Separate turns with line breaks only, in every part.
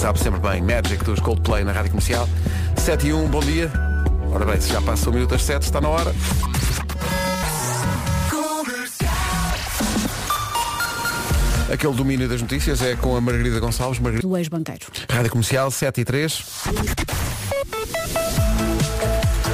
sabe sempre bem. Magic dos Coldplay na Rádio Comercial. 7 e 1, bom dia. Ora bem, se já passa o minuto às 7, está na hora. Aquele domínio das notícias é com a Margarida Gonçalves. Margarida...
do ex-banqueiro.
Rádio Comercial 7 e 3.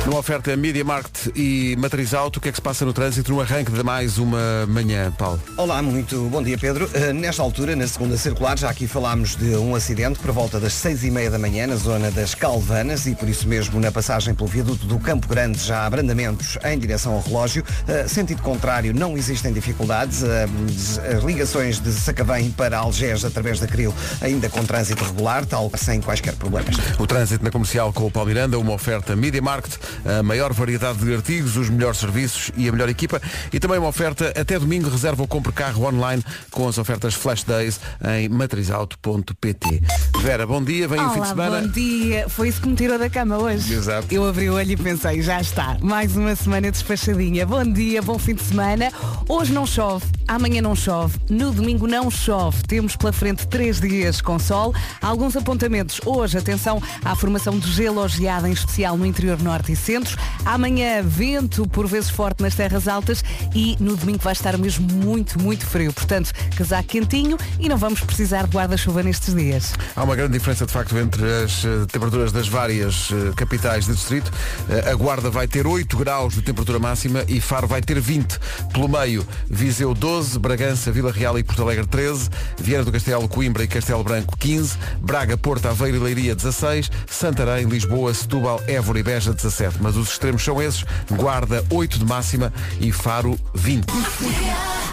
Numa oferta Media Market e Matriz Auto, o que é que se passa no trânsito no arranque de mais uma manhã, Paulo?
Olá, muito bom dia Pedro. Uh, nesta altura, na segunda circular, já aqui falámos de um acidente por volta das seis e meia da manhã na zona das Calvanas e por isso mesmo na passagem pelo viaduto do Campo Grande já há abrandamentos em direção ao relógio. Uh, sentido contrário, não existem dificuldades. Uh, as ligações de Sacavém para Algés através da Cril ainda com trânsito regular, tal sem quaisquer problemas.
O trânsito na comercial com o Paulo Miranda, uma oferta Media Market, a maior variedade de artigos, os melhores serviços e a melhor equipa e também uma oferta até domingo reserva ou compre carro online com as ofertas Flash Days em matrizauto.pt. Vera, bom dia, vem
Olá,
o fim de semana.
bom dia. Foi isso que me tirou da cama hoje.
Exato.
Eu abri o olho e pensei, já está. Mais uma semana despachadinha. Bom dia, bom fim de semana. Hoje não chove, amanhã não chove, no domingo não chove. Temos pela frente três dias com sol. Alguns apontamentos. Hoje, atenção à formação de gelo geada, em especial no interior norte e centro. Amanhã, vento por vezes forte nas terras altas e no domingo vai estar mesmo muito, muito frio. Portanto, casaco quentinho e não vamos precisar de guarda-chuva nestes dias.
Há uma grande diferença de facto entre as eh, temperaturas das várias eh, capitais de distrito. Eh, a Guarda vai ter 8 graus de temperatura máxima e Faro vai ter 20. Pelo meio, Viseu 12, Bragança, Vila Real e Porto Alegre 13, Vieira do Castelo, Coimbra e Castelo Branco 15, Braga, Porto, Aveiro e Leiria 16, Santarém, Lisboa, Setúbal, Évora e Beja 17. Mas os extremos são esses. Guarda 8 de máxima e Faro 20.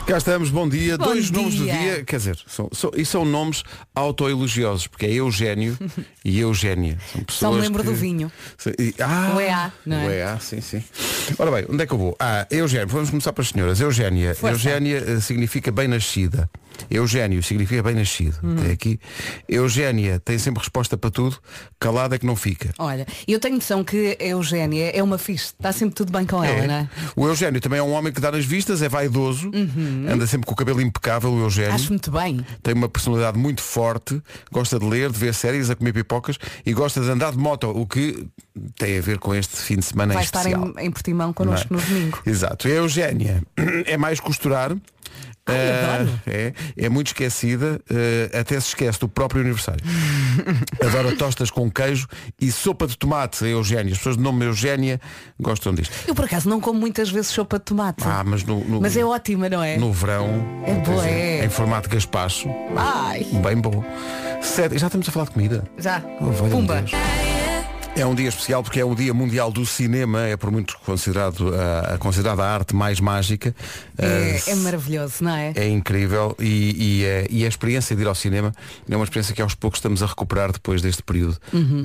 Cá estamos, bom dia.
Bom
Dois nomes do
dia.
dia, quer dizer, são, são, e são nomes autoelogiosos, porque é Eugénio e Eugénia. São pessoas
Só me lembro
que-
do vinho.
E- ah,
O EA, não é?
O EA, sim, sim. Ora bem, onde é que eu vou? Ah, Eugénio, vamos começar para as senhoras. Eugénia.
Força.
Eugénia eh, significa bem-nascida. Eugénio significa bem-nascido.
Uhum.
Até aqui. Eugénia tem sempre resposta para tudo, calada é que não fica.
Olha, eu tenho noção que a Eugénia é uma fixe. Está sempre tudo bem com ela, não é?
O Eugénio também é um homem que dá nas vistas, é vaidoso, anda sempre com o cabelo impecável, o Eugénio.
Uhum. Acho muito bem.
Tem uma personalidade muito forte, gosta de ler, de ver séries, a comer pipocas e gosta de andar de moto, o que tem a ver com este fim de semana
Vai
em
estar
especial.
em, em Portimão connosco
Não
no
é?
domingo.
Exato. E a Eugénia é mais costurar.
Adoro.
é, é muito esquecida, ah, até se esquece do próprio aniversário. Adora tostas com queijo e sopa de tomate, a Eugénia. As pessoas de nome Eugénia gostam disto.
Eu por acaso não como muitas vezes sopa de tomate.
Ah, mas no, no-
Mas é ótima, não é?
no verão,
É boa, é.
em formato de gaspacho,
Ai,
bem bom. Sete- já estamos a falar de comida.
já.
Oh,
Pumba.
Deus. É um dia especial porque é o Dia Mundial do Cinema, é por muito considerado a, a considerada a arte mais mágica.
É,
Ah,
é maravilhoso, não é?
é incrível e, e, é- e a experiência de ir ao cinema é uma experiência que aos poucos estamos a recuperar depois deste período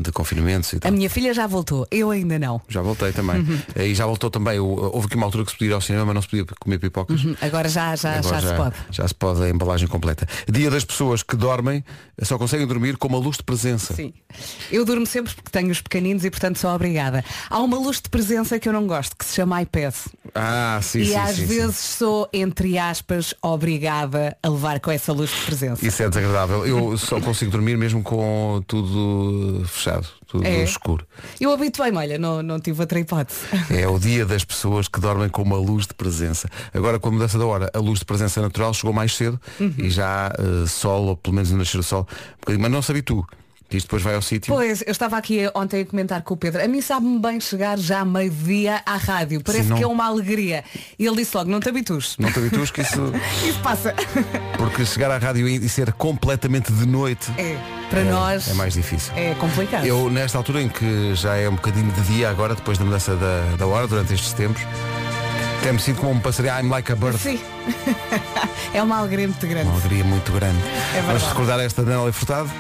de confinamentos e
A
tal.
minha filha já voltou, eu ainda não.
Já voltei também.
Uhum.
E já voltou também. Houve aqui uma altura que se podia ir ao cinema, mas não se podia comer pipocas.
Agora já, já,
Agora
já, se pode.
já se pode a embalagem completa. Dia das pessoas que dormem, só conseguem dormir com uma luz de presença.
Sim. Eu durmo sempre porque tenho os pequeninos e portanto sou obrigada. Há uma luz de presença que eu não gosto, que se chama iPad.
Ah, sim,
e
sim,
às
sim, sim.
vezes sou, entre aspas, obrigada a levar com essa luz de presença.
Isso é desagradável. Eu só consigo dormir mesmo com tudo fechado, tudo
É.
escuro.
Eu habituei-me, olha, não, não tive outra hipótese.
É o dia das pessoas que dormem com uma luz de presença. Agora, com a mudança da hora, a luz de presença natural chegou mais cedo
Uhum.
e já eh, sol, ou pelo menos no nascer do sol. Mas não se habitua. Isto depois vai ao sítio.
Pois, eu estava aqui ontem a comentar com o Pedro. A mim sabe-me bem chegar já meio-dia à rádio. Parece
Sim, não-
que é uma alegria. E ele disse logo, não te habitues.
Não te habituas que isso.
Isso passa.
Porque chegar à rádio e ser completamente de noite
É, para nós
é mais difícil.
é complicado.
Eu, nesta altura em que já é um bocadinho de dia agora, depois da mudança da, da hora, durante estes tempos, me sinto como um passarinho, I'm like a bird.
Sim. é uma alegria muito grande.
Uma alegria muito grande.
É
Vamos recordar esta da Nelly Furtado?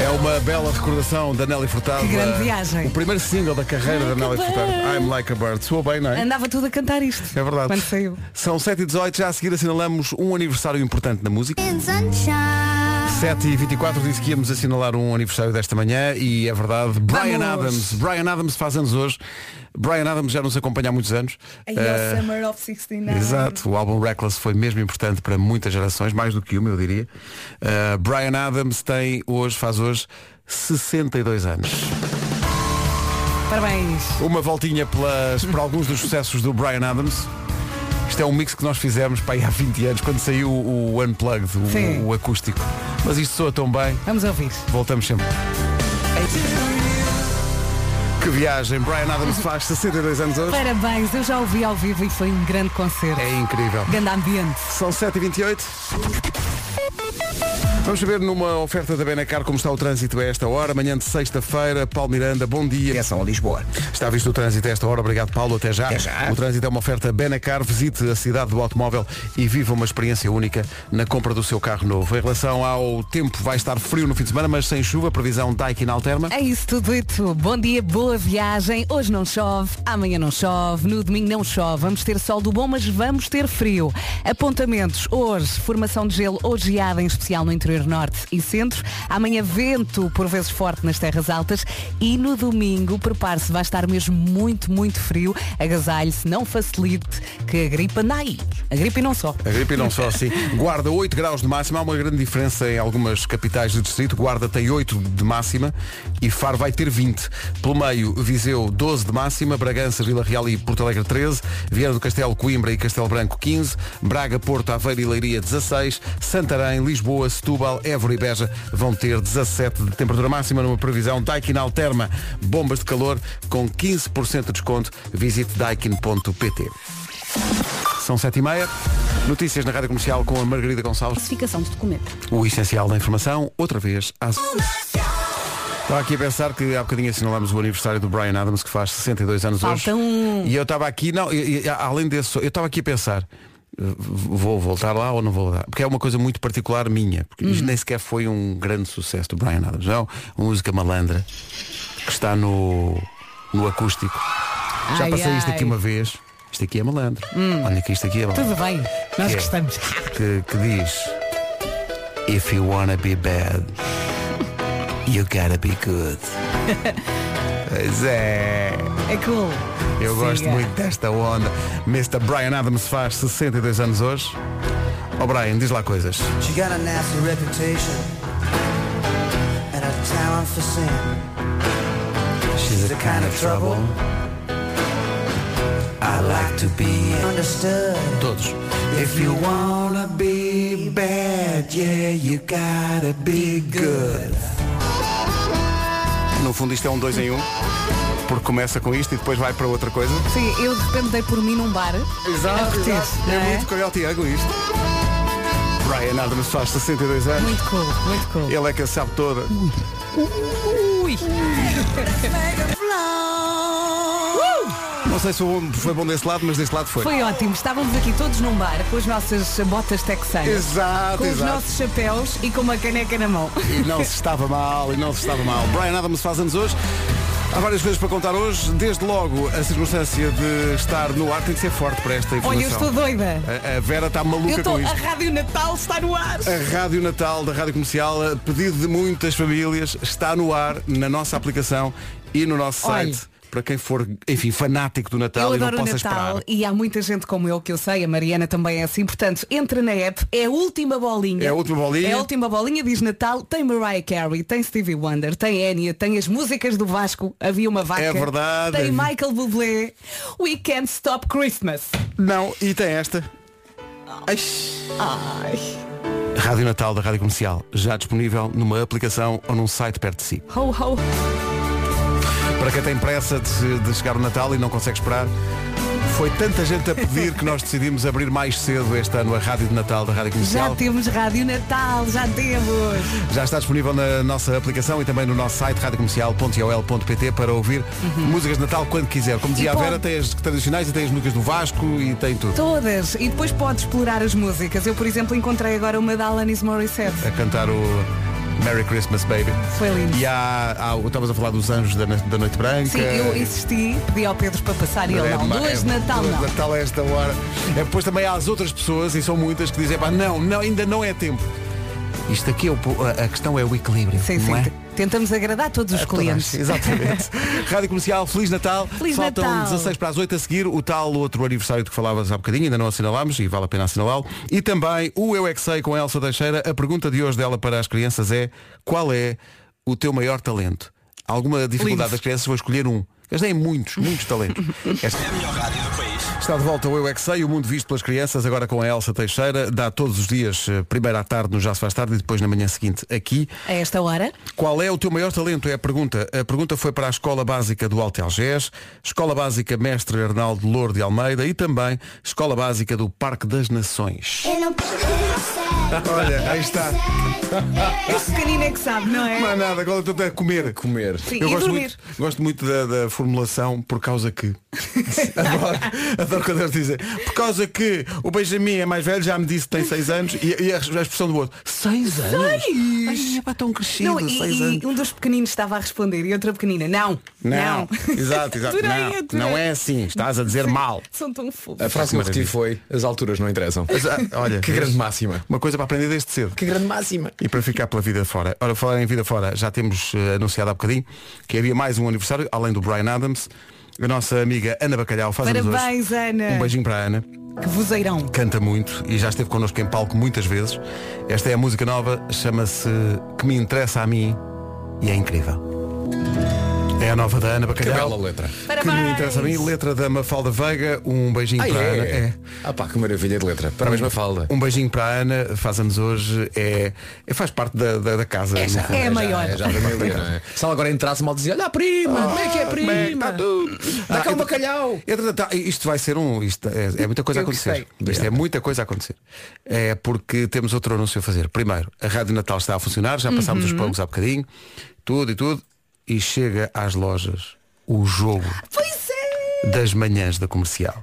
É uma bela recordação da Nelly Furtado.
Que grande viagem.
O primeiro single da carreira da
Like a
Nelly Furtado. I'm like a bird. Soa bem, não é?
Andava tudo a cantar isto.
É verdade.
Quando saiu.
São 7 e 18 já a seguir assinalamos um aniversário importante na música. 7h24 disse que íamos assinalar um aniversário desta manhã e é verdade. Brian
Vamos.
Adams. Brian Adams faz anos hoje. Brian Adams já nos acompanha há muitos anos. Eh,
Summer of 69.
Exato, o álbum Reckless foi mesmo importante para muitas gerações, mais do que uma, eu diria. Uh, Brian Adams tem hoje, faz hoje 62 anos.
Parabéns.
Uma voltinha pelas, por alguns dos sucessos do Brian Adams. Isto é um mix que nós fizemos para aí há 20 anos, quando saiu o, Unplugged, o, o acústico. Mas isto soa tão bem,
Vamos ouvir.
voltamos sempre. Que viagem, Brian Adams faz 62 anos hoje.
Parabéns, eu já ouvi ao vivo e foi um grande concerto.
É incrível.
Grande ambiente.
São 7h28. Vamos saber numa oferta da Benacar como está o trânsito a esta hora. Manhã de sexta-feira, Paulo Miranda, bom dia.
Direção a Lisboa.
Está visto o trânsito a esta hora. Obrigado, Paulo. Até já.
Até já.
O trânsito é uma oferta Benacar. Visite a cidade do automóvel e viva uma experiência única na compra do seu carro novo. Em relação ao tempo, vai estar frio no fim de semana, mas sem chuva. Previsão Daikin Alterma.
É isso tudo dito. Bom dia, boa viagem. Hoje não chove, amanhã não chove, no domingo não chove. Vamos ter sol do bom, mas vamos ter frio. Apontamentos. Hoje, formação de gelo ou geada, em especial no interior norte e centro. Amanhã, vento, por vezes forte nas terras altas. E no domingo, prepare-se, vai estar mesmo muito, muito frio. Agasalhe-se, não facilite, que a gripe anda aí. A gripe e não só.
A gripe e não só assim. Guarda 8 graus de máxima. Há uma grande diferença em algumas capitais do distrito. Guarda tem 8 de máxima e Faro vai ter 20. Pelo meio, Viseu 12 de máxima, Bragança, Vila Real e Porto Alegre 13, Viana do Castelo, Coimbra e Castelo Branco 15, Braga, Porto, Aveiro e Leiria 16, Santarém, Lisboa, Setúbal, Évora e Beja vão ter 17 de temperatura máxima numa previsão Daikin Alterma. Bombas de calor com 15% de desconto. Visite daikin.pt. São 7 e meia. Notícias na Rádio Comercial com a Margarida Gonçalves.
classificação de documento.
O essencial da informação, outra vez às... Estava aqui a pensar que há bocadinho assinalámos o aniversário do Brian Adams, que faz 62 anos
Falta
hoje.
um.
E eu estava aqui, não, e- e, além desse, eu estava aqui a pensar, vou voltar lá ou não vou voltar? Porque é uma coisa muito particular minha, porque
Hum.
isto nem sequer foi um grande sucesso do Brian Adams, não? Uma música malandra que está no, no acústico. Já
Ai,
passei isto
ai.
aqui uma vez. Isto aqui é malandro. Olha que isto aqui é malandro.
Tudo bem, nós
Que é?
gostamos.
que, que diz If you wanna be bad You gotta be good Pois é
É cool.
Eu gosto
Siga.
muito desta onda Mr. Brian Adams faz 62 anos hoje Ó Brian, diz lá coisas
She got a nasty reputation and a talent for sin.
She's
the kind of trouble
I like to be
Understood.
Todos If you wanna be bad Yeah, you gotta be good No fundo isto é um dois em um Porque começa com isto e depois vai para outra coisa
Sim, eu de repente dei por mim num bar.
Exato,
A curtir,
exato. É,
é?
muito coyote ângulo isto. Brian Adams faz 62 anos.
Muito cool, muito cool.
Ele é que a sabe toda.
Ui.
Não sei se foi bom, foi bom desse lado, mas desse lado foi.
Foi ótimo. Estávamos aqui todos num bar com as nossas botas texanas.
Exato,
Com os
exato.
nossos chapéus e com uma caneca na mão.
E não se estava mal, e não se estava mal. Brian Adams faz anos hoje. Há várias coisas para contar hoje. Desde logo, a circunstância de estar no ar tem que ser forte para esta informação.
Olha, eu estou doida.
A, a Vera está maluca
Eu estou.
com
A
isto.
Rádio Natal está no ar.
A Rádio Natal da Rádio Comercial, a pedido de muitas famílias, está no ar na nossa aplicação e no nosso
Olha.
site. Para quem for, enfim, fanático do Natal
Eu
e não possa
Natal
esperar.
e há muita gente como eu que eu sei, a Mariana também é assim. Portanto, entra na app, é a última bolinha.
É a última bolinha.
É a última bolinha, diz Natal, tem Mariah Carey, tem Stevie Wonder, tem Enya, tem as músicas do Vasco, havia uma vaca.
É verdade.
Tem Michael Bublé, We Can't Stop Christmas.
Não, e tem esta. Ai.
Ai.
Rádio Natal da Rádio Comercial, já disponível numa aplicação ou num site perto de si.
Ho, ho.
Para quem tem pressa de, de chegar o Natal e não consegue esperar, foi tanta gente a pedir que nós decidimos abrir mais cedo este ano a Rádio de Natal da Rádio
Já
Comercial.
temos Rádio Natal, já temos.
Já está disponível na nossa aplicação e também no nosso site radiocomercial.ol.pt para ouvir músicas de Natal quando quiser. Como dizia
Uhum. E
a Vera,
pode-
tem as tradicionais e tem as músicas do Vasco e tem tudo.
Todas. E depois pode explorar as músicas. Eu, por exemplo, encontrei agora uma da Alanis Morissette.
A cantar o Merry Christmas Baby.
Foi lindo.
E há, há estavas a falar dos anjos da, da Noite Branca.
Sim, eu insisti, pedi ao Pedro para passar e ele
É
não. de
é-
Natal não.
Natal a esta hora. É, depois também há as outras pessoas, e são muitas, que dizem, pá, não, não, ainda não é tempo. Isto aqui é o, a, a questão é o equilíbrio.
Sim,
não
sim.
é?
Tentamos agradar todos os clientes.
Exatamente. Rádio Comercial, Feliz Natal.
Feliz
Faltam
Natal.
16 para as 8 a seguir. O tal outro aniversário de que falavas há bocadinho, ainda não assinalámos e vale a pena assinalá-lo. E também o Eu é Que Sei com a Elsa Teixeira. A pergunta de hoje dela para as crianças é qual é o teu maior talento? Alguma dificuldade
Lindo.
das crianças? Vou escolher um. Eles têm muitos, muitos talentos. Esta- Está de volta o Eu é que Sei, o mundo visto pelas crianças, agora com a Elsa Teixeira. Dá todos os dias, eh, primeiro à tarde no Já se faz tarde e depois na manhã seguinte aqui.
A esta hora,
Qual é o teu maior talento? É a pergunta. A pergunta foi para a Escola Básica do Alto Algés, Escola Básica Mestre Arnaldo Louro de Almeida e também Escola Básica do Parque das Nações.
Eu não
Olha, aí está.
esse pequenino é que sabe, não é?
Não há nada, agora estou a comer.
Comer.
Sim,
Eu
e
gosto
dormir.
muito, gosto muito da, da formulação por causa que. adoro, adoro quando eles dizem. Por causa que o Benjamin é mais velho, já me disse que tem 6 anos e, e a, a expressão do outro. 6 anos? Ai, é tão crescido,
Não,
6
e,
anos.
e um dos pequeninos estava a responder e outra pequenina, não.
Não, exato, exato.
Adorei,
não,
adorei.
não é assim, estás a dizer mal.
São tão fofos.
A frase que eu repeti foi as alturas não interessam.
Mas, ah, olha,
Que grande máxima.
Uma coisa para aprender desde cedo.
Que grande máxima.
E para ficar pela vida fora. Ora, falar em vida fora, já temos eh, anunciado há bocadinho que havia mais um aniversário, além do Brian Adams. A nossa amiga Ana Bacalhau faz
Parabéns,
hoje.
Ana.
Um beijinho para a Ana.
Que vozeirão.
Canta muito e já esteve connosco em palco muitas vezes. Esta é a música nova, chama-se Que Me Interessa a Mim e é incrível. É a nova da Ana
Que
Bacalhau.
bela letra.
Que me interessa a mim, letra da Mafalda Veiga, um beijinho
Ah,
para a Ana.
é?
É.
Ah pá, que maravilha de letra. Parabéns, Mafalda.
Um beijinho para a Ana, faz anos hoje, é, é- faz parte da, da, da casa. fundo.
É a maior.
Já, é, já a família, não é? Se ela agora entrasse mal dizia, olha a prima, como é que é a
é que
prima?
está tudo?
Dá cá
Ah,
um bacalhau.
Entretanto, isto vai ser um. Isto é, é muita coisa a acontecer. Isto é muita coisa a acontecer. É porque temos outro anúncio a fazer. Primeiro, a Rádio Natal está a funcionar, já passámos
Uhum.
os pagos há bocadinho, tudo e tudo, e chega às lojas o jogo
Pois é.
das manhãs da comercial.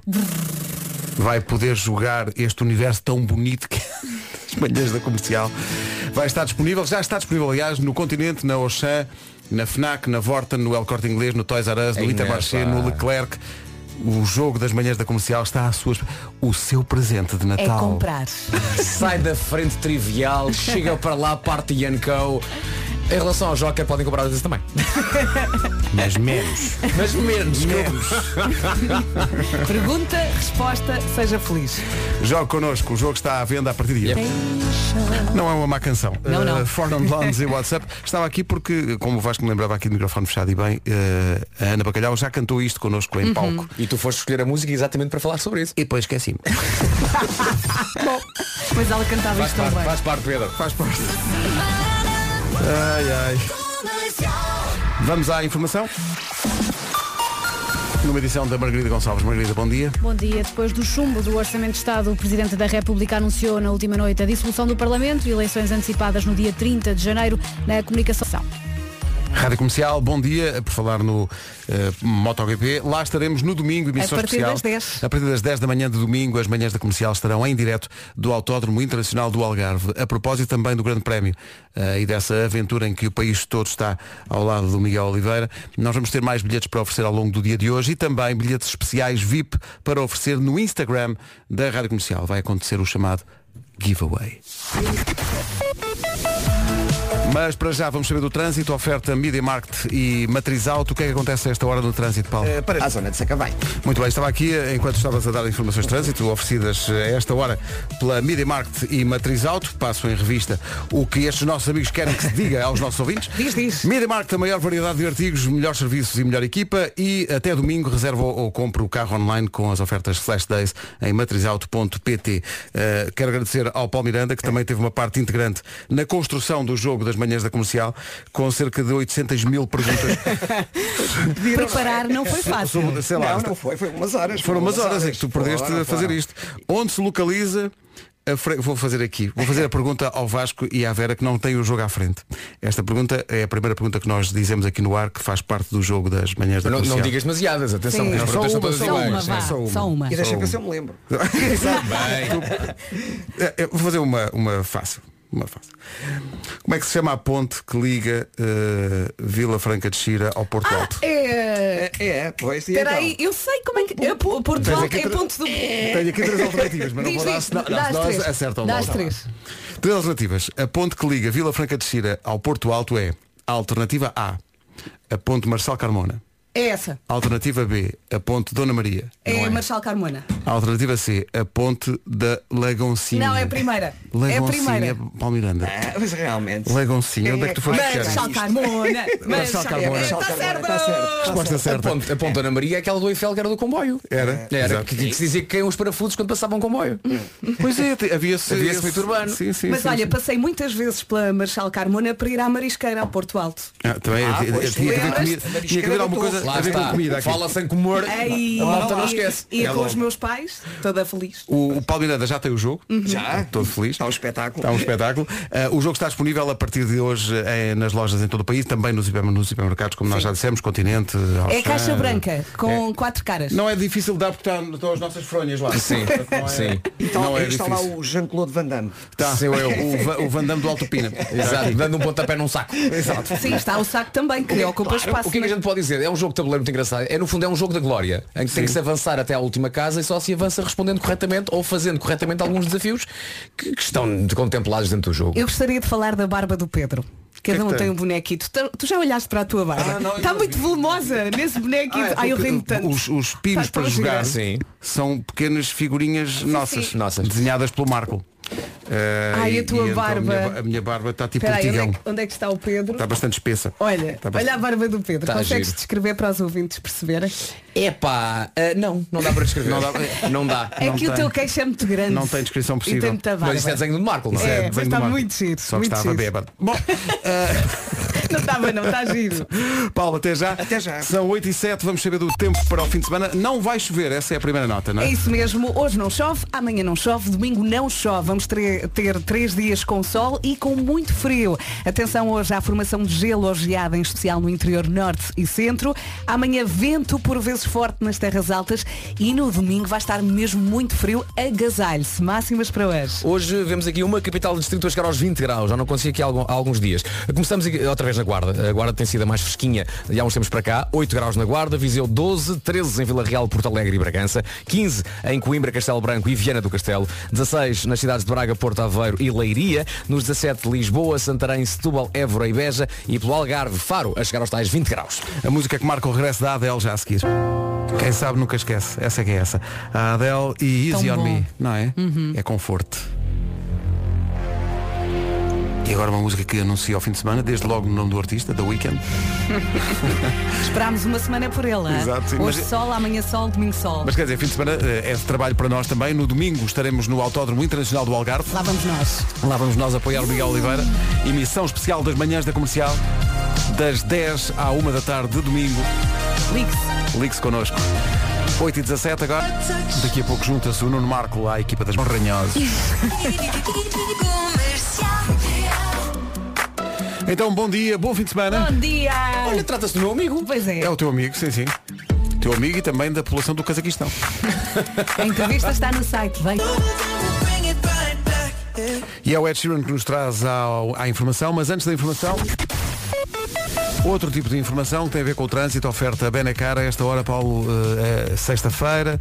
Vai poder jogar este universo tão bonito que é as manhãs da comercial. Vai estar disponível, já está disponível, aliás, no continente, na Auchan, na FNAC, na Vorta, no El Corte Inglês, no Toys R Us, no
Ei,
Intermarché, no Leclerc. O jogo das manhãs da comercial está à sua. O seu presente de
É
Natal.
comprar.
Sai da frente trivial, chega para lá, parte Yanko. Em relação ao Joker, podem comprar vezes também.
Mas menos.
Mas menos.
menos.
Pergunta, resposta, seja feliz.
Jogue connosco, o jogo está à venda a partir de hoje. Não é uma má canção.
Não, não.
Uh, For Non Blondes e WhatsApp. Estava aqui porque, como o Vasco me lembrava aqui do microfone fechado e bem, uh, a Ana Bacalhau já cantou isto connosco
Uhum.
em palco.
E tu foste escolher a música exatamente para falar sobre isso.
E depois esqueci-me.
Mas ela cantava
Faz
isto
parte,
bem.
faz parte, Pedro.
Faz parte. Ai, ai. Vamos à informação. Numa edição da Margarida Gonçalves. Margarida, bom dia.
Bom dia. Depois do chumbo do Orçamento de Estado, o Presidente da República anunciou na última noite a dissolução do Parlamento e eleições antecipadas no dia 30 de janeiro na comunicação.
Rádio Comercial, bom dia, por falar no eh, MotoGP. Lá estaremos no domingo, emissão
A partir
especial.
das 10.
A partir das 10 da manhã de domingo, as manhãs da comercial estarão em direto do Autódromo Internacional do Algarve. A propósito também do Grande Prémio eh, e dessa aventura em que o país todo está ao lado do Miguel Oliveira, nós vamos ter mais bilhetes para oferecer ao longo do dia de hoje e também bilhetes especiais VIP para oferecer no Instagram da Rádio Comercial. Vai acontecer o chamado giveaway. Mas para já vamos saber do trânsito, oferta Media Market e Matriz Auto. O que é que acontece a esta hora no trânsito, Paulo?
Eh, para a zona de Sacavém.
Muito bem, estava aqui eh, enquanto estavas a dar informações de trânsito, oferecidas eh, a esta hora pela Media Market e Matriz Auto. Passo em revista o que estes nossos amigos querem que se diga aos nossos ouvintes.
Diz, diz.
Media Market, a maior variedade de artigos, melhores serviços e melhor equipa. E até domingo reserva ou, compra o carro online com as ofertas Flash Days em matrizauto.pt. Eh, quero agradecer ao Paulo Miranda, que também teve uma parte integrante na construção do jogo das manhãs da comercial, com cerca de 800 mil perguntas.
Preparar não foi fácil.
sobre- sei lá,
Não, não foi, foi umas horas.
Foram umas horas em que tu perdeste a fazer isto. Onde se localiza fre- Vou fazer aqui. Vou fazer a pergunta ao Vasco e à Vera que não tem o jogo à frente. Esta pergunta é a primeira pergunta que nós dizemos aqui no ar que faz parte do jogo das manhãs da
Não, não digas demasiadas, atenção,
Sim.
que as perguntas
só
são todas
uma,
Só uma,
iguais.
vá.
Só uma.
Só uma.
E deixa se eu me lembro.
É, eu Vou fazer uma, uma fácil. Uma fácil. Como é que se chama a ponte que liga eh, Vila Franca de Xira ao Porto Alto?
É.
É, pois.
Espera
então?
aí, eu sei como é que. É, P- Porto Alto é ponto do.
Tenho aqui três alternativas, mas não vou dar senão-
dá
senão
três.
acertam
Dá
logo.
as três.
Três alternativas. A ponte que liga Vila Franca de Xira ao Porto Alto é a alternativa A, a ponte Marçal Carmona.
É essa.
A alternativa B, a ponte Dona Maria.
É, Marshal Carmona.
A alternativa C, a ponte da Lagoncinha.
Não, é a primeira. É a primeira.
Miranda.
Ah, mas realmente.
Lagoncinha, onde é que tu foste buscar
Marshal
isto?
Carmona.
Marshal Carmona.
Está certo.
Está certo.
Resposta
A
certa.
ponte, a ponte Ana Maria é aquela do Eiffel que era do comboio.
Era,
Era, que, que se dizia que caíam os parafusos quando passavam um comboio.
Pois é, havia-se
Havia esse mito urbano.
Sim, sim,
Mas
sim,
olha,
sim.
passei muitas vezes pela Marshal Carmona para ir à Marisqueira, ao Porto Alto.
Ah, também
Ah,
tinha- que haver alguma coisa
Lá
a ver com
está.
comida aqui.
Fala sem comer.
Ei,
a malta não
e-
esquece.
Ia
É
com
logo.
os meus pais, toda feliz.
O, o Paulo Miranda já tem o jogo.
Já.
Todo feliz.
Está um espetáculo.
Está um espetáculo. Ah, o jogo está disponível a partir de hoje eh, nas lojas em todo o país, também nos, nos supermercados, como nós já dissemos, Continente,
É
Auchan.
caixa branca, com quatro caras.
Não é difícil dar porque está- estão as nossas fronhas lá.
Sim,
Não é-
sim.
Então,
Não é
está lá
difícil.
o Jean-Claude Van Damme.
Tá.
Sim, eu.
O, o Van Damme do Alto Pina.
Exato, dando um pontapé num saco.
Exato.
Sim, está o saco também, que ocupa espaço.
O que é que a gente pode dizer? É um jogo tabuleiro muito engraçado. É no fundo é um jogo da glória, em que tem que se avançar até à última casa e só se avança respondendo corretamente ou fazendo corretamente alguns desafios que, que estão contemplados dentro do jogo.
Eu gostaria de falar da barba do Pedro. Cada
que
um
tem?
tem um bonequito. Tu, tu já olhaste para a tua barba?
Ah,
Está muito
vi.
volumosa nesse bonequito.
Ah, é
Ai, eu rimo tanto.
Os, os pinos para jogar.
Sim.
são pequenas figurinhas nossas,
sim.
Nossas.
desenhadas pelo Marco. Eh,
Ai, a
e-
tua
e então
barba.
A minha, a minha barba está tipo
Espera aí, onde é, que, onde é que está o Pedro?
Está bastante espessa.
Olha,
Está bastante-
olha a barba do Pedro.
Está
Consegues
giro.
descrever para os ouvintes perceberem?
Epá, ah, não, não dá para descrever.
Não dá-
Não dá.
É
Não
que o
tem.
teu queixo é muito grande.
Não tem descrição
E
possível.
Mas isso é desenho de Marco, não
É,
é?
mas
do
está
Marco.
muito giro,
Só que
muito
estava
giro.
bêbado. Bom,
Não estava, não, está giro.
Paulo, até já.
Até já.
São 8 e 7, vamos saber do tempo para o fim de semana. Não vai chover, essa é a primeira nota, não
É
é?
isso mesmo, hoje não chove, amanhã não chove, domingo não chove. Vamos ter, ter três dias com sol e com muito frio. Atenção hoje à formação de gelo geada, em especial no interior norte e centro. Amanhã vento por vezes forte nas terras altas e no domingo vai estar mesmo muito frio. Agasalhe-se. Máximas para hoje.
Hoje vemos aqui uma capital do distrito a chegar aos 20 graus, já não consigo aqui há alguns dias. Começamos aqui outra vez na Guarda. A Guarda tem sido a mais fresquinha de há uns tempos para cá. 8 graus na Guarda, Viseu 12, 13 em Vila Real, Porto Alegre e Bragança, 15 em Coimbra, Castelo Branco e Viana do Castelo, 16 nas cidades de Braga, Porto Aveiro e Leiria, nos 17 Lisboa, Santarém, Setúbal, Évora e Beja e pelo Algarve, Faro, a chegar aos tais 20 graus.
A música que marca o regresso da Adele já a seguir. Quem sabe nunca esquece. Essa é que é essa. A Adele e Easy
Tão
on
bom.
Me, não é? É conforto. E agora uma música que anuncia ao fim de semana, desde logo no nome do artista, The Weeknd.
Esperámos uma semana por ele. hein?
Exato, sim,
Hoje
mas-
sol, amanhã sol, domingo sol.
Mas quer dizer, fim de semana eh, é de trabalho para nós também. No domingo estaremos no Autódromo Internacional do Algarve.
Lá vamos nós.
Lá vamos nós apoiar o Miguel Oliveira. Emissão especial das manhãs da comercial, das 10 à 1 da tarde de domingo.
Ligue-se.
Ligue-se connosco. 8 e 17 agora. Daqui a pouco junta-se o Nuno Marco à equipa das Ranhosos. Então, bom dia, bom fim de semana.
Bom dia!
Olha, trata-se do meu amigo.
Pois é.
É o teu amigo, sim, sim. Teu amigo e também da população do Cazaquistão.
A entrevista está no site. Vem.
E é o Ed Sheeran que nos traz ao- à informação, mas antes da informação, outro tipo de informação que tem a ver com o trânsito, oferta Benacar a esta hora, Paulo, eh, é sexta-feira.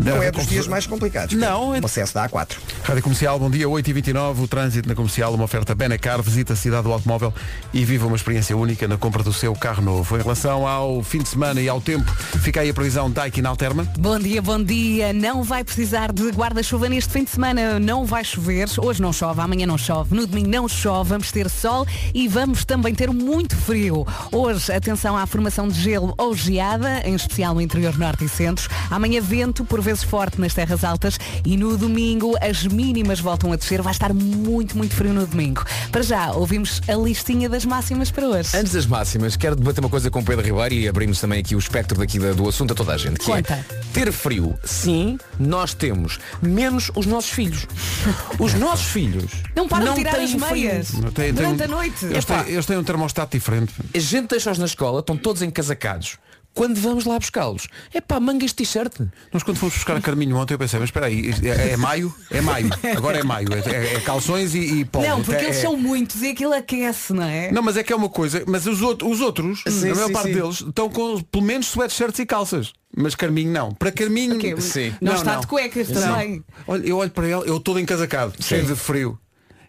Deve
Não é
haver
dos dias mais complicados.
Não, é-
O acesso da A4.
Rádio Comercial, bom dia, 8h29, o trânsito na comercial, uma oferta Benacar, visita a cidade do automóvel e viva uma experiência única na compra do seu carro novo. Em relação ao fim de semana e ao tempo, fica aí a previsão Daikin Alterma.
Bom dia, bom dia. Não vai precisar de guarda-chuva neste fim de semana. Não vai chover. Hoje não chove, amanhã não chove. No domingo não chove. Vamos ter sol e vamos também ter muito frio. Hoje, atenção à formação de gelo ou geada, em especial no interior norte e centro. Amanhã vento, por vezes forte nas terras altas. E no domingo as mínimas voltam a descer. Vai estar muito, muito frio no domingo. Para já, ouvimos a listinha das máximas para hoje.
Antes das máximas, quero debater uma coisa com o Pedro Ribeiro e abrimos também aqui o espectro daqui da- do assunto a toda a gente. Que
Conta.
é ter frio. Sim, nós temos. Menos os nossos filhos. Os nossos filhos
Não param
não
de tirar as meias.
Tem- tem
durante
um-
a noite.
Eles têm, eles têm um termostato diferente.
A gente deixa-os na escola, estão todos encasacados. Quando vamos lá buscá-los, é pá, mangas de t-shirt.
Nós quando fomos buscar a Carminho ontem eu pensei, mas espera aí, é, é maio? É maio. Agora é maio. É, é- é calções e, e polo.
Não, porque
É-
eles
é-
são muitos e aquilo aquece, não é?
Não, mas é que é uma coisa, mas os, outro- os outros,
Sim,
a maior
sim,
parte
sim.
deles, estão com pelo menos sweatshirts e calças. Mas Carminho não. Para Carminho.
Ok,
Sim.
Não, está de cuecas também.
Olha, eu olho para ela, eu todo encasacado, cheio de frio.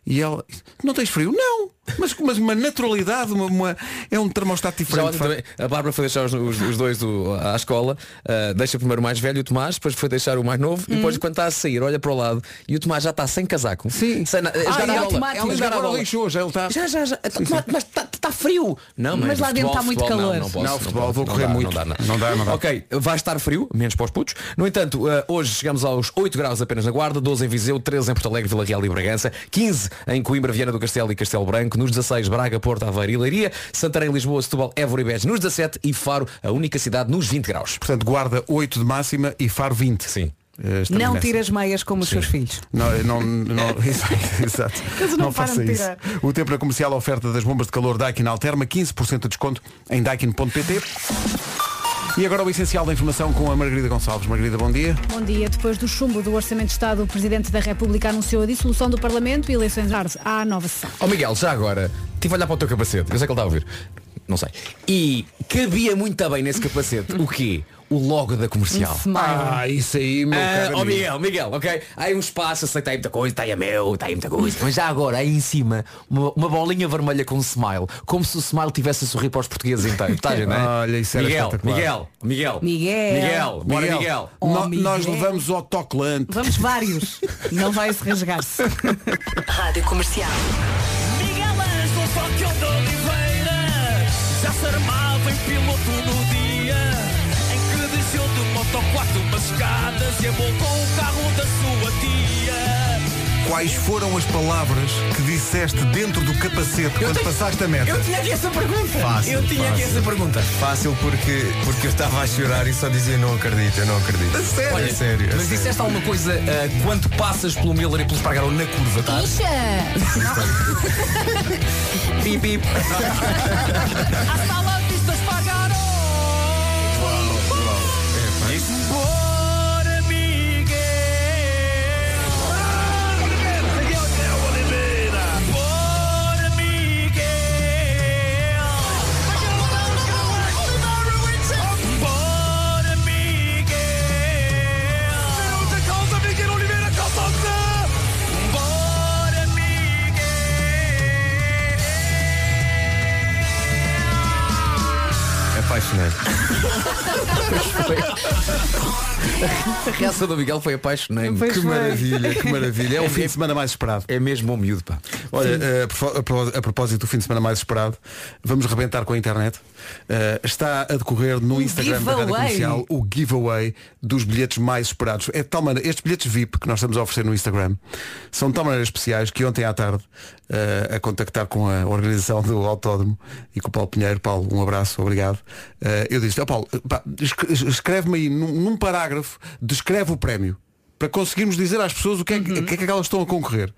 E ela, não tens frio? Não! Mas, mas uma naturalidade, uma, uma- é um termostato
Já
diferente.
também, a Bárbara foi deixar os, os- os dois do- à escola, ah, deixa primeiro o mais velho, o Tomás, depois foi deixar o mais novo e depois quando está a sair, olha para o lado e o Tomás já está sem casaco.
Sim.
Sem, na- a jogar
e
a bola. jogar a
agora lixou, já ele está.
Já, já, já. Tomás, Mas está frio. Não,
Mas lá dentro está muito calor.
Não, não, posso,
Não, futebol,
posso,
vou correr
dá,
muito.
Não dá, não.
Não dá, não dá.
Ok, vai estar frio, menos para os putos. No entanto, ah, hoje chegamos aos 8 graus apenas na Guarda, 12 em Viseu, 13 em Porto Alegre, Vila Real e Bragança, 15 em Coimbra, Viana do Castelo e Castelo Branco, nos 16 Braga, Porto, Aveiro e Leiria, Santarém, Lisboa, Setúbal, Évora e Beja nos 17 e Faro, a única cidade nos 20 graus.
Portanto, guarda 8 de máxima e Faro 20.
Sim.
Eh, estamos
Não
nessa.
tiras meias como os seus filhos.
Não, não, não, exato, exato.
Eles não param
faça isso.
tirar.
O tempo na comercial oferta das bombas de calor Daikin Alterma, 15% de desconto em daikin.pt. E agora o essencial da informação com a Margarida Gonçalves. Margarida, bom dia.
Bom dia. Depois do chumbo do Orçamento de Estado, o Presidente da República anunciou a dissolução do Parlamento e eleições tarde à nova sessão.
Ó Miguel, já agora, tive a olhar para o teu capacete, eu sei que ele está a ouvir. Não sei. E cabia muito bem nesse capacete o quê? O logo da comercial.
Smile.
Ah, isso aí, meu
Ah,
amigo.
Miguel, Miguel, ok? Há aí um espaço, eu sei que está aí muita coisa, está aí a meu, está aí muita coisa. Mas já agora, aí em cima, uma, uma bolinha vermelha com um smile, como se o smile tivesse a sorrir para os portugueses inteiros. Ver, não é?
Olha, isso era
Miguel. Miguel, Miguel,
Miguel.
Miguel, bora Miguel.
Oh,
No- Nós
Miguel.
levamos o autocolante.
Vamos vários. Não vai se rasgar-se.
Rádio Comercial.
Miguel Ângelo de Oliveira Já se armava em piloto no dia escadas E aboltou o carro da sua tia
Quais foram as palavras que disseste dentro do capacete quando passaste a meta?
Eu tinha aqui essa pergunta.
Fácil,
eu tinha aqui
fácil.
essa pergunta.
Fácil porque, porque eu estava a chorar e só dizia não acredito, eu não acredito. A
sério?
Olha, sério. a
Mas
sério.
disseste alguma coisa ah, quando passas pelo Miller e pelo Espargaró na curva, tá? Pip, pip.
Hasta
apaixonante.
A reação do Miguel foi apaixonante.
Que maravilha, que maravilha. É o fim de semana mais esperado.
É mesmo bom miúdo, pá.
Olha, eh, a a propó- a propósito do fim de semana mais esperado, vamos rebentar com a internet. Eh, está a decorrer no Instagram da Rádio. Comercial o giveaway dos bilhetes mais esperados. É de tal maneira, estes bilhetes VIP que nós estamos a oferecer no Instagram são de tal maneira especiais que ontem à tarde, eh, a contactar com a organização do Autódromo e com o Paulo Pinheiro, Paulo, um abraço, obrigado. Eh, eu disse, ó Paulo, pá, escreve-me aí num, num parágrafo, descreve o prémio para conseguirmos dizer às pessoas o que é, o que é que elas estão a concorrer.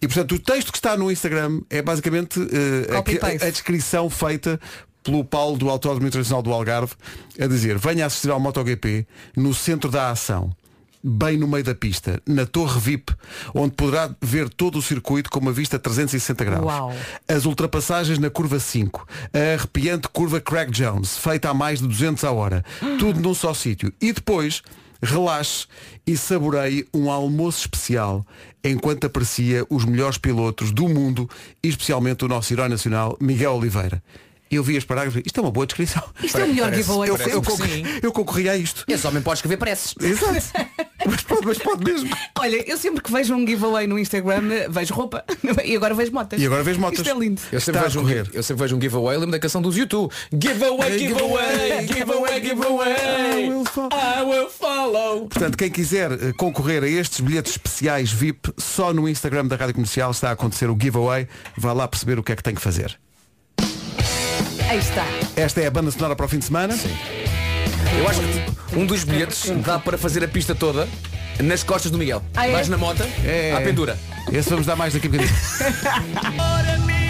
E portanto o texto que está no Instagram é basicamente eh, a, a descrição feita pelo Paulo do Autódromo Internacional do Algarve a dizer venha assistir ao MotoGP no centro da ação bem no meio da pista, na Torre VIP, onde poderá ver todo o circuito com uma vista 360 graus.
Uau.
As ultrapassagens na curva 5, a arrepiante curva Craig Jones, feita a mais de 200 a hora, tudo num só sítio. E depois, relaxe e saboreie um almoço especial enquanto aprecia os melhores pilotos do mundo especialmente o nosso herói nacional, Miguel Oliveira. Eu vi as parágrafos, isto é uma boa descrição.
Isto é o melhor giveaway.
Eu, eu, concorri, eu concorri a isto.
Esse homem pode escrever preces.
Exato. mas, pode, mas pode mesmo.
Olha, eu sempre que vejo um giveaway no Instagram, vejo roupa. E agora vejo motas.
E agora vejo motas.
Isto é lindo.
Eu sempre,
Está
vejo um, eu sempre vejo um giveaway, lembro da canção dos YouTube. Giveaway, giveaway, giveaway, giveaway.
I will follow.
I will follow.
Portanto, quem quiser eh, concorrer a estes bilhetes especiais VIP, só no Instagram da Rádio Comercial está a acontecer o giveaway. Vá lá perceber o que é que tem que fazer.
Aí está.
Esta é a banda sonora para o fim de semana.
Eu acho que um dos bilhetes dá para fazer a pista toda nas costas do Miguel.
Ah, é?
Vais na moto,
É.
à pendura.
Esse vamos dar mais daqui a bocadinho.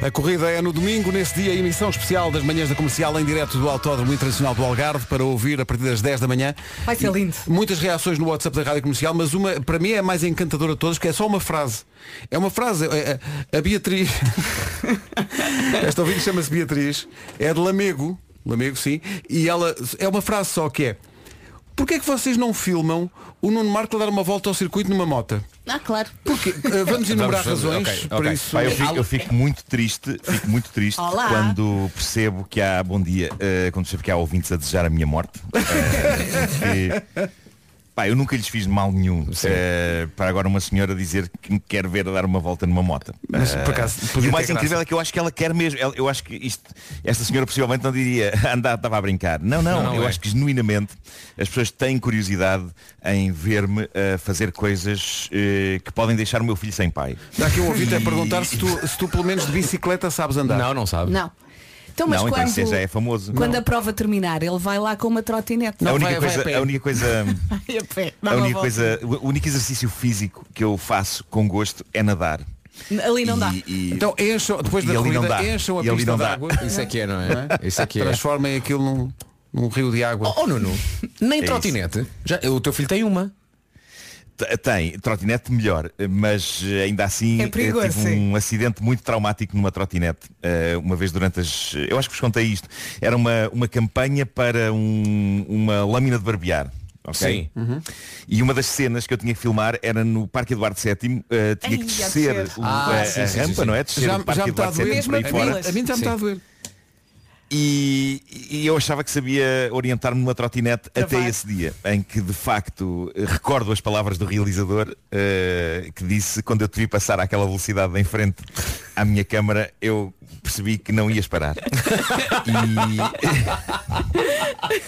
A corrida é no domingo, nesse dia, a emissão especial das manhãs da comercial em direto do Autódromo Internacional do Algarve para ouvir a partir das 10 da manhã.
Vai ser lindo.
Muitas reações no WhatsApp da Rádio Comercial, mas uma, para mim, é a mais encantadora de todas, que é só uma frase. É uma frase. é- é- a Beatriz. Esta ouvinte chama-se Beatriz. É de Lamego. Lamego, sim. E ela. É uma frase só que é. Porquê é que vocês não filmam o Nuno Marco a dar uma volta ao circuito numa moto?
Ah, claro.
Porque eh, vamos enumerar
Vamos,
razões.
ok,
Por
ok.
isso.
Pá, eu, fico, eu fico muito triste, fico muito triste
Olá.
quando percebo que há bom dia, eh, quando percebo que há ouvintes a desejar a minha morte. Porque, pá, eu nunca lhes fiz mal nenhum. Eh, para agora uma senhora dizer que me quer ver a dar uma volta numa moto.
Mas,
Eh,
por acaso,
e
podia
o mais incrível
graça.
é que eu acho que ela quer mesmo. Eu acho que isto, esta senhora possivelmente não diria andar, estava a brincar. Não, não,
Não,
eu
é.
acho que genuinamente as pessoas têm curiosidade em ver-me a fazer coisas eh, que podem deixar o meu filho sem pai.
Dá aqui um ouvinte a perguntar se tu, se tu pelo menos de bicicleta sabes andar.
Não, não sabe.
Não. Então, mas
não, então
quando,
isso já é famoso.
quando a prova terminar, ele vai lá com uma trotinete.
a, única
vai- vai
coisa,
a pé.
a única coisa,
Vai a pé,
a única coisa, o único exercício físico que eu faço com gosto é nadar.
Ali não
E-
dá.
e-
Então encham, depois da
E ali não
corrida,
dá.
encham a
E ali
pista
não
de
dá.
água.
Isso é que é, não é? Isso é que é.
Transformem aquilo num, num rio de água.
Oh, Nuno, nem
É
trotinete. Já, o teu filho tem uma.
Tem, trotinete melhor, mas eh, ainda assim
É
eh,
perigoso,
tive
sim.
um acidente muito traumático numa trotinete. Eh, uma vez durante as. Eu acho que vos contei isto. Era uma, uma campanha para um- uma lâmina de barbear. ok?
Sim.
E uma das cenas que eu tinha que filmar era no Parque Eduardo VII, eh, tinha que
Ai, a
descer o-
Ah,
a,
sim,
a
sim,
rampa,
sim.
não é? Descer
Já,
do Parque
já a
Eduardo. VII
pilas.
A mim já me está a doer.
E, e eu achava que sabia orientar-me numa trotinete até
vai.
esse dia, em que de facto recordo as palavras do realizador eh, que disse quando eu te vi passar àquela velocidade em frente à minha câmara, eu percebi que não ias parar.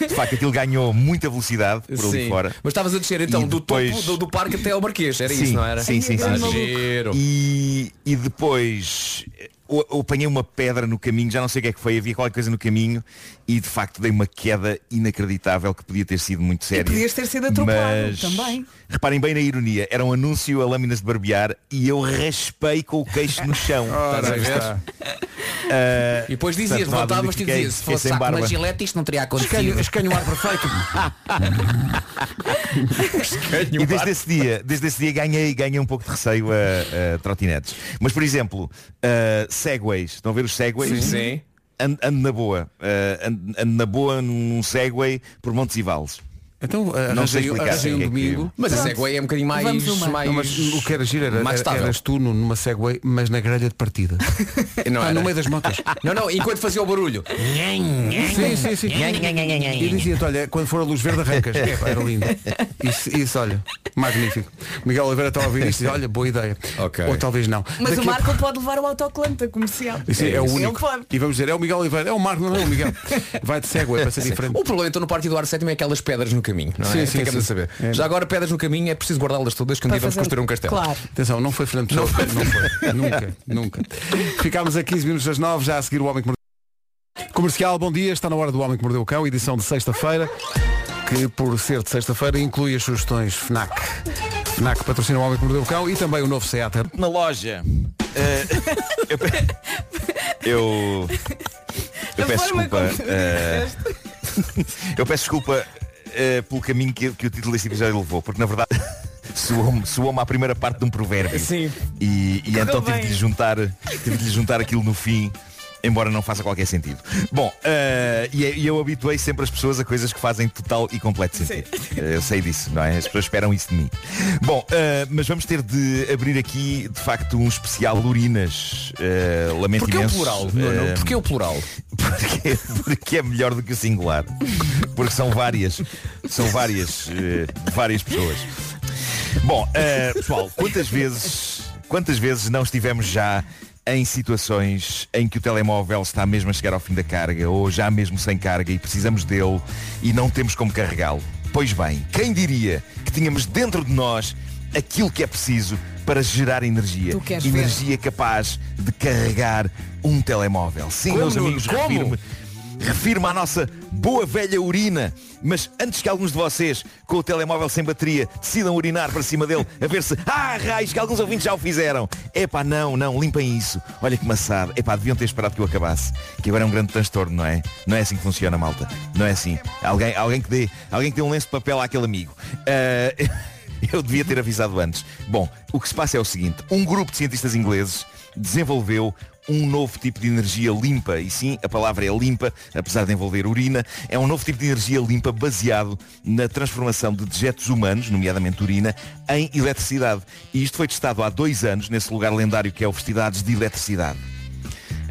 E de facto aquilo ganhou muita velocidade por ali
Sim.
fora.
Mas estavas a descer então
E
do
depois-
topo do, do parque até ao Marquês, era
sim,
isso, não era?
Sim, sim, sim. Sim. E, e depois eu, apanhei uma pedra no caminho, já não sei o que é que foi, havia qualquer coisa no caminho e de facto dei uma queda inacreditável que podia ter sido muito séria.
podias ter sido atropelado
Mas,
também.
Reparem bem na ironia, era um anúncio a lâminas de barbear e eu raspei com o queixo no chão.
Estás a
aí
ver?
está.
Ah,
E depois dizias,
que
e dizias, se fosse saco na gilete isto não teria
Escanho,
acontecido.
escanho o ar perfeito.
E desde esse dia, desde esse dia ganhei, ganhei um pouco de receio a, a trotinetes. Mas por exemplo, uh, segways, estão a ver os segways?
Sim.
Ando, ando na boa, uh, ando, ando na boa num segway por Montes e Vales.
Então
Não sei explicar
arranjei
o
um
é que-
domingo.
Mas a
Pronto.
Segway é um bocadinho mais... Mais...
Não, mas o que era giro era,
mais
era- eras tu numa Segway, mas na grelha de partida.
Não
Ah,
era.
no meio das motas.
Não, não, enquanto fazia o barulho.
sim, sim, sim. E dizia-te, olha, quando for a luz verde arrancas. Era lindo. Isso, isso, olha, magnífico. Miguel Oliveira estava a ouvir isto e olha, boa ideia.
Ok.
Ou talvez não.
Mas
Daqui
o
a-
Marco pode levar o autocolante da comercial.
Isso é, o
Ele
único. E vamos dizer, é o Miguel Oliveira, é o Marco, não é o Miguel. Vai de Segway para ser diferente.
O problema então no Parque Eduardo VII é aquelas pedras no caminho, não é?
Sim, sim,
Ficamos
sim.
a saber.
É.
Já agora pedras no caminho é preciso guardá-las todas que um
Para
dia vamos
fazer-
construir um castelo.
Claro.
Atenção, não foi Fernando Pessoa. Não foi. nunca, nunca. Ficámos a 15 minutos das 9, já a seguir o Homem que Mordeu. Comercial, bom dia, está na hora do Homem que Mordeu o Cão, edição de sexta-feira, que por ser de sexta-feira inclui as sugestões FNAC. FNAC patrocina o Homem que Mordeu o Cão e também o novo Seat.
Na loja. eh, eu, pe- eu, peço desculpa.
tu
eh, eu peço desculpa eh, pelo caminho que, que o título deste episódio levou, porque na verdade soou-me soou à primeira parte de um provérbio.
Sim.
E, e então tive
bem.
de lhe juntar, tive de lhe juntar aquilo no fim. Embora não faça qualquer sentido. Bom, eh, e eu habituei sempre as pessoas a coisas que fazem total e completo sentido. Eh, Eu sei disso, não é? As pessoas esperam isso de mim. Bom, eh, mas vamos ter de abrir aqui, de facto, um especial Urinas. Uh, lamento
Porquê o
imenso.
plural? Nuno?
Eh,
Porquê o plural?
porque, porque é melhor do que o singular. Porque são várias, são várias, eh, várias pessoas. Bom, eh, pessoal, quantas vezes, quantas vezes não estivemos já em situações em que o telemóvel está mesmo a chegar ao fim da carga ou já mesmo sem carga e precisamos dele e não temos como carregá-lo? Pois bem, quem diria que tínhamos dentro de nós aquilo que é preciso para gerar energia?
Queres ver?
energia capaz de carregar um telemóvel. Sim,
Como,
meus amigos, Refiro-me à nossa boa velha urina. Mas antes que alguns de vocês, com o telemóvel sem bateria, decidam urinar para cima dele, a ver se, ah, raios, que alguns ouvintes já o fizeram. Epá, não, não, limpem isso. Olha que maçado. Epá, deviam ter esperado que eu acabasse. Que agora é um grande transtorno, não é? Não é assim que funciona, malta. Não é assim. Alguém, alguém, que, dê, alguém que dê um lenço de papel àquele amigo. Ah, eu devia ter avisado antes. Bom, o que se passa é o seguinte. Um grupo de cientistas ingleses desenvolveu um novo tipo de energia limpa. E sim, a palavra é limpa, apesar de envolver urina. É um novo tipo de energia limpa baseado na transformação de dejetos humanos, nomeadamente urina, em eletricidade. E isto foi testado há dois anos nesse lugar lendário que é o Festividades de Eletricidade.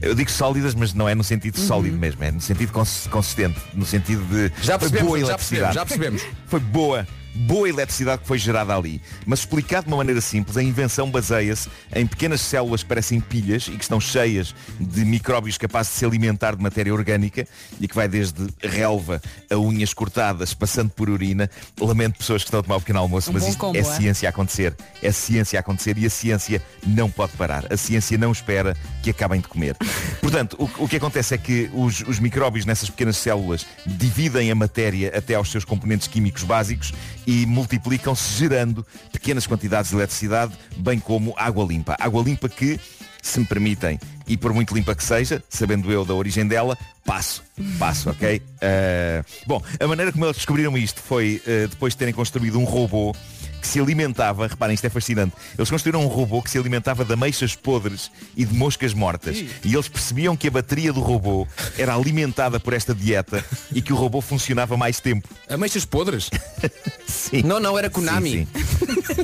Eu digo sólidas, mas não é no sentido sólido mesmo, é no sentido cons- consistente, no sentido de
Já percebemos,
boa
já
eletricidade.
percebemos, já percebemos.
Foi boa, boa eletricidade que foi gerada ali. Mas explicado de uma maneira simples, a invenção baseia-se em pequenas células que parecem pilhas e que estão cheias de micróbios capazes de se alimentar de matéria orgânica e que vai desde relva a unhas cortadas, passando por urina. Lamento pessoas que estão a tomar um pequeno almoço,
Um
mas isto
combo,
é
é?
ciência a acontecer. É ciência a acontecer e a ciência não pode parar. A ciência não espera que acabem de comer. Portanto, o, o que acontece é que os, os micróbios nessas pequenas células dividem a matéria até aos seus componentes químicos básicos e multiplicam-se gerando pequenas quantidades de eletricidade, bem como água limpa. Água limpa que, se me permitem, e por muito limpa que seja, sabendo eu da origem dela, passo, passo, ok? Uh, bom, a maneira como eles descobriram isto foi uh, depois de terem construído um robô que se alimentava, reparem, isto é fascinante, eles construíram um robô que se alimentava de ameixas podres e de moscas mortas. E eles percebiam que a bateria do robô era alimentada por esta dieta e que o robô funcionava mais tempo.
Ameixas podres?
Sim.
Não, não, era Konami.
Sim, sim.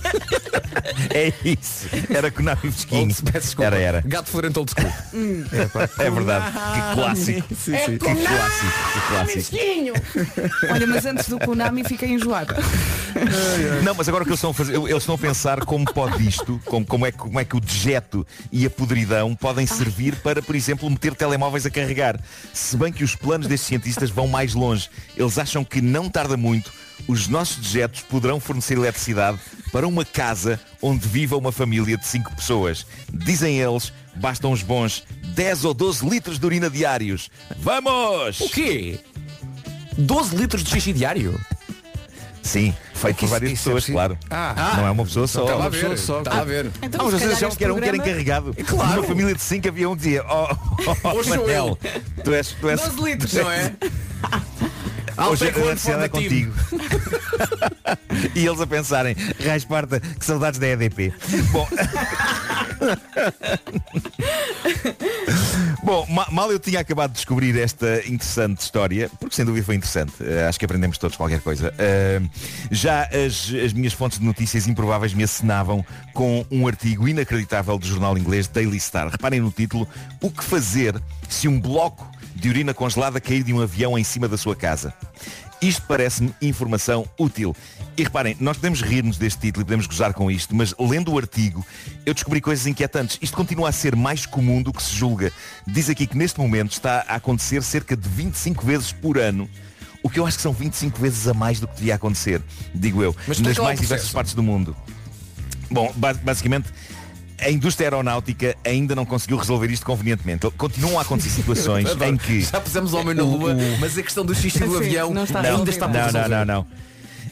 é isso. Era Konami fresquinho.
Old- peço desculpa.
Era, era.
Gato florento old school.
É verdade. Que clássico. Que clássico. Que clássico.
Olha, mas antes do Konami fiquei enjoada.
Não, mas agora que eles estão a fazer, eles estão a pensar como pode isto, como, como, é, como é que o dejeto e a podridão podem servir para, por exemplo, meter telemóveis a carregar. Se bem que os planos destes cientistas vão mais longe. Eles acham que não tarda muito, os nossos dejetos poderão fornecer eletricidade para uma casa onde viva uma família de 5 pessoas. Dizem eles, bastam os bons 10 ou 12 litros de urina diários. Vamos!
O quê? 12 litros de xixi diário?
Sim, feito por várias
é
pessoas, claro.
Ah.
não é uma pessoa só.
A
Uma
ver,
pessoa só.
estava a ver.
Então,
Ah, mas vocês que era um que era encarregado.
Claro.
Numa família de cinco havia um que dizia, oh, oh,
Hoje sou
Manel, tu és, tu és,
12 litros, não é?
Hoje a eletricidade é contigo. e eles a pensarem, Raiz Parta, que saudades da EDP. Bom, Bom, ma- mal eu tinha acabado de descobrir esta interessante história, porque sem dúvida foi interessante, eh, acho que aprendemos todos qualquer coisa. Eh, já as, as minhas fontes de notícias improváveis me assinavam com um artigo inacreditável do jornal inglês Daily Star. Reparem no título, o que fazer se um bloco de urina congelada cair de um avião em cima da sua casa? Isto parece-me informação útil. E reparem, nós podemos rir-nos deste título e podemos gozar com isto, mas lendo o artigo, eu descobri coisas inquietantes. Isto continua a ser mais comum do que se julga. Diz aqui que neste momento está a acontecer cerca de 25 vezes por ano. O que eu acho que são 25 vezes a mais do que devia acontecer, digo eu,
Mas
nas
o
mais diversas partes do mundo. Bom, ba- basicamente, a indústria aeronáutica ainda não conseguiu resolver isto convenientemente. Continuam a acontecer situações em que
Já pusemos o homem na lua,
o-
mas a questão do xixi do avião
não está
ainda está
não, não, não, não.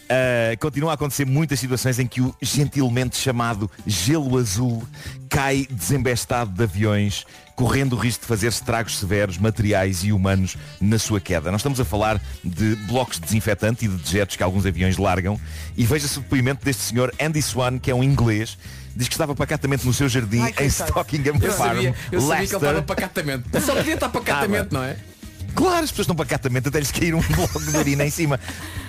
Uh, continuam a acontecer muitas situações em que o gentilmente chamado gelo azul cai desembestado de aviões, correndo o risco de fazer estragos severos, materiais e humanos na sua queda. Nós estamos a falar de blocos de desinfetante e de dejetos que alguns aviões largam e veja-se o depoimento deste senhor Andy Swan, que é um inglês, diz que estava pacatamente no seu jardim
Ai,
em. Stockingham
Eu
Farm,
sabia, eu sabia que ele
Leicester.
estava pacatamente. Só podia estar pacatamente, não é?
Claro, as pessoas estão pacatamente até lhes cair um bloco de urina em cima.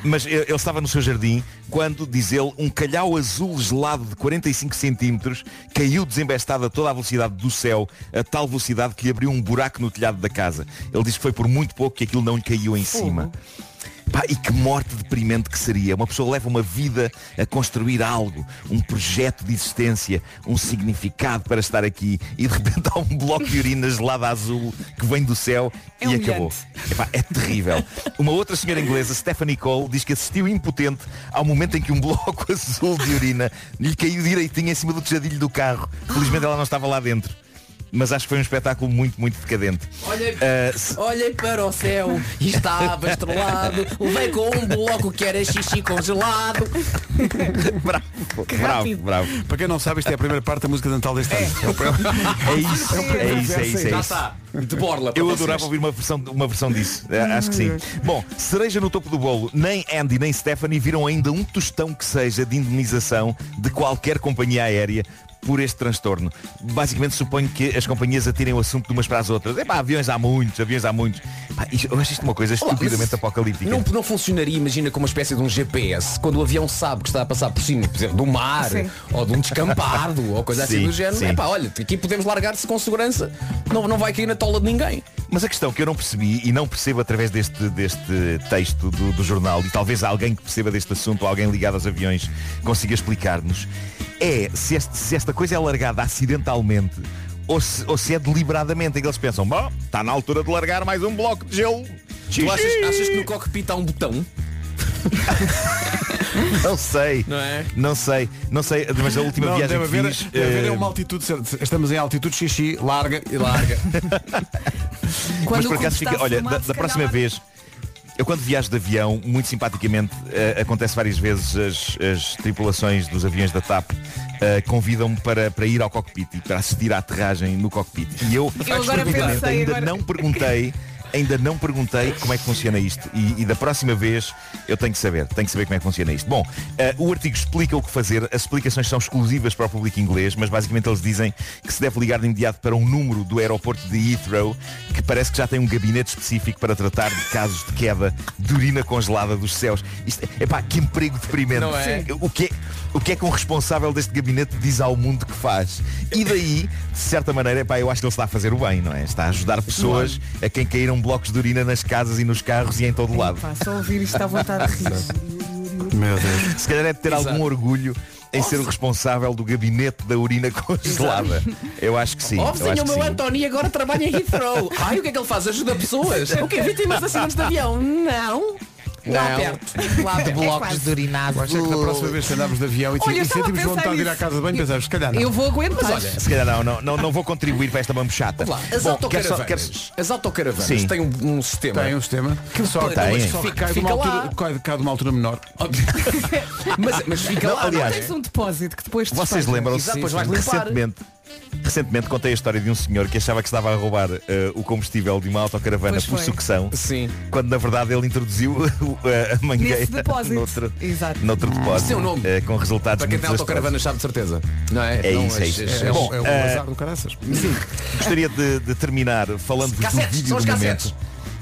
Mas ele estava no seu jardim quando, diz ele, um calhau azul gelado de 45 centímetros caiu desembestado a toda a velocidade do céu, a tal velocidade que lhe abriu um buraco no telhado da casa. Ele diz que foi por muito pouco que aquilo não lhe caiu em cima. Pá, e que morte deprimente que seria. Uma pessoa leva uma vida a construir algo, um projeto de existência, um significado para estar aqui e de repente há um bloco de urina gelada azul que vem do céu
É
e
humilhante.
acabou. Epá, é terrível. Uma outra senhora inglesa, Stephanie Cole, diz que assistiu impotente ao momento em que um bloco azul de urina lhe caiu direitinho em cima do tejadilho do carro. Felizmente ela não estava lá dentro. Mas acho que foi um espetáculo muito, muito decadente.
Olhei,
Ah, se-
olhei para o céu e estava estrelado. Levei com um bloco que era xixi congelado.
bravo, bravo, bravo.
Para quem não sabe, isto é a primeira parte da música de Natal deste ano.
É isso, é isso, é isso. É
Já
isso.
está. De borla.
Eu
vocês.
adorava ouvir uma versão, uma versão disso. Acho que sim. Bom, cereja no topo do bolo. Nem Andy nem Stephanie viram ainda um tostão que seja de indemnização de qualquer companhia aérea por este transtorno. Basicamente suponho que as companhias atirem o assunto de umas para as outras. Epá, aviões há muitos, aviões há muitos. Pá, isto- eu acho isto uma coisa estupidamente apocalíptica.
Não, não funcionaria, imagina, como uma espécie de um GPS, quando o avião sabe que está a passar por cima, por exemplo, do mar,
Sim.
ou de um descampado, ou coisa assim
Sim,
do género.
sim.
É pá, olha, aqui podemos largar-se com segurança. Não, não vai cair na tola de ninguém.
Mas a questão que eu não percebi e não percebo através deste, deste texto do, do jornal, e talvez alguém que perceba deste assunto, alguém ligado aos aviões, consiga explicar-nos, é se, este- se esta coisa é largada acidentalmente ou se, ou se é deliberadamente, em que eles pensam, bom, está na altura de largar mais um bloco de gelo.
Tu achas, achas que no cockpit há um botão?
Não sei.
Não é?
Não sei. Não sei, mas a última
Não,
viagem
deve
que
haver,
fiz.
deve haver
eh,
uma altitude, estamos em altitude xixi, larga
E larga.
Quando
mas por acaso fica, olha, da, da próxima
calhar-
vez, eu quando viajo de avião, muito simpaticamente, eh, acontece várias vezes as, as tripulações dos aviões da TAP eh, convidam-me para, para ir ao cockpit e para assistir à aterragem no cockpit. E eu,
Eu agora pensei,
ainda
agora-
não perguntei. Ainda não perguntei como é que funciona isto e, e da próxima vez eu tenho que saber, tenho que saber como é que funciona isto. Bom, eh, o artigo explica o que fazer, as explicações são exclusivas para o público inglês, mas basicamente eles dizem que se deve ligar de imediato para um número do aeroporto de Heathrow, que parece que já tem um gabinete específico para tratar de casos de queda de urina congelada dos céus. Isto é pá, que emprego deprimente.
Não é?
O que é, o que é que um responsável deste gabinete diz ao mundo que faz? E daí, de certa maneira, epá, eu acho que ele está a fazer o bem, não é? Está a ajudar pessoas a quem caíram blocos de urina nas casas e nos carros e em todo lado.
Pá, só ouvir isto à vontade de rir.
Meu Deus.
Se calhar é de ter
Exato.
algum orgulho em ser o responsável do gabinete da urina congelada. Eu acho que sim.
Vizinho,
acho
o
que
meu
sim.
António agora trabalha em Heathrow. Ai, o que é que ele faz? Ajuda pessoas? O quê? Vítimas de acidentes de avião? Não. Lá
Não.
perto. Lá de blocos de urinado.
Acho que da próxima vez que andamos de avião e,
Olha,
e sentimos vontade de ir à casa de banho, pensamos, se calhar não.
Eu vou aguentar.
Mas olha,
Se calhar não, não, não, não vou contribuir para esta mambuchata.
Lá, as autocaravanas.
quero-
As autocaravanas
Sim.
têm um, um sistema.
Tem um sistema que só,
Tem.
só
Fica- fica
altura, cai, de uma altura menor.
mas, mas fica
Não,
lá.
aliás,
Tens um depósito que depois te
Vocês lembram-se
Exato, depois vais limpar.
recentemente, recentemente contei a história de um senhor que achava que estava a roubar eh, o combustível de uma autocaravana
Pois
por
foi.
sucção,
Sim.
quando na verdade ele introduziu o- a mangueira
Nesse depósito.
noutro,
Exato.
noutro depósito
Isso é o nome.
eh, com resultados
Para quem
muito
tem autocaravana sabe de certeza. Não é?
É
Não,
isso, é
as-
isso.
as-
É,
Bom,
um, é um
eh,
azar do caraças.
Gostaria de, de terminar falando-vos do
Cassetes,
vídeo
são
do
os
momento.
cassetes.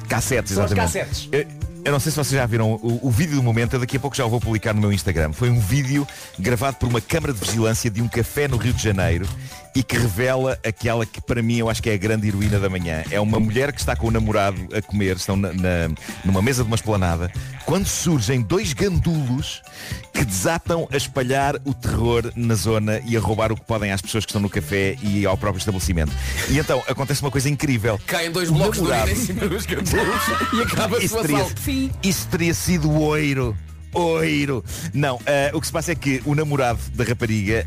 Cassetes,
São os
exatamente.
cassetes.
Eu, eu não sei se vocês já viram o, o vídeo do momento, eu daqui a pouco já o vou publicar no meu Instagram. Foi um vídeo gravado por uma câmara de vigilância de um café no Rio de Janeiro e que revela aquela que para mim eu acho que é a grande heroína da manhã. É uma mulher que está com o namorado a comer, estão na, na- numa mesa de uma esplanada, quando surgem dois gandulos que desatam a espalhar o terror na zona e a roubar o que podem às pessoas que estão no café e ao próprio estabelecimento. E então acontece uma coisa incrível.
Caem dois
O
blocos de
namorado-
urina em cima dos gandulos e acaba-se o
teria,
assalto.
isso teria sido oiro. Oiro. Não, ah, o que se passa é que o namorado da rapariga,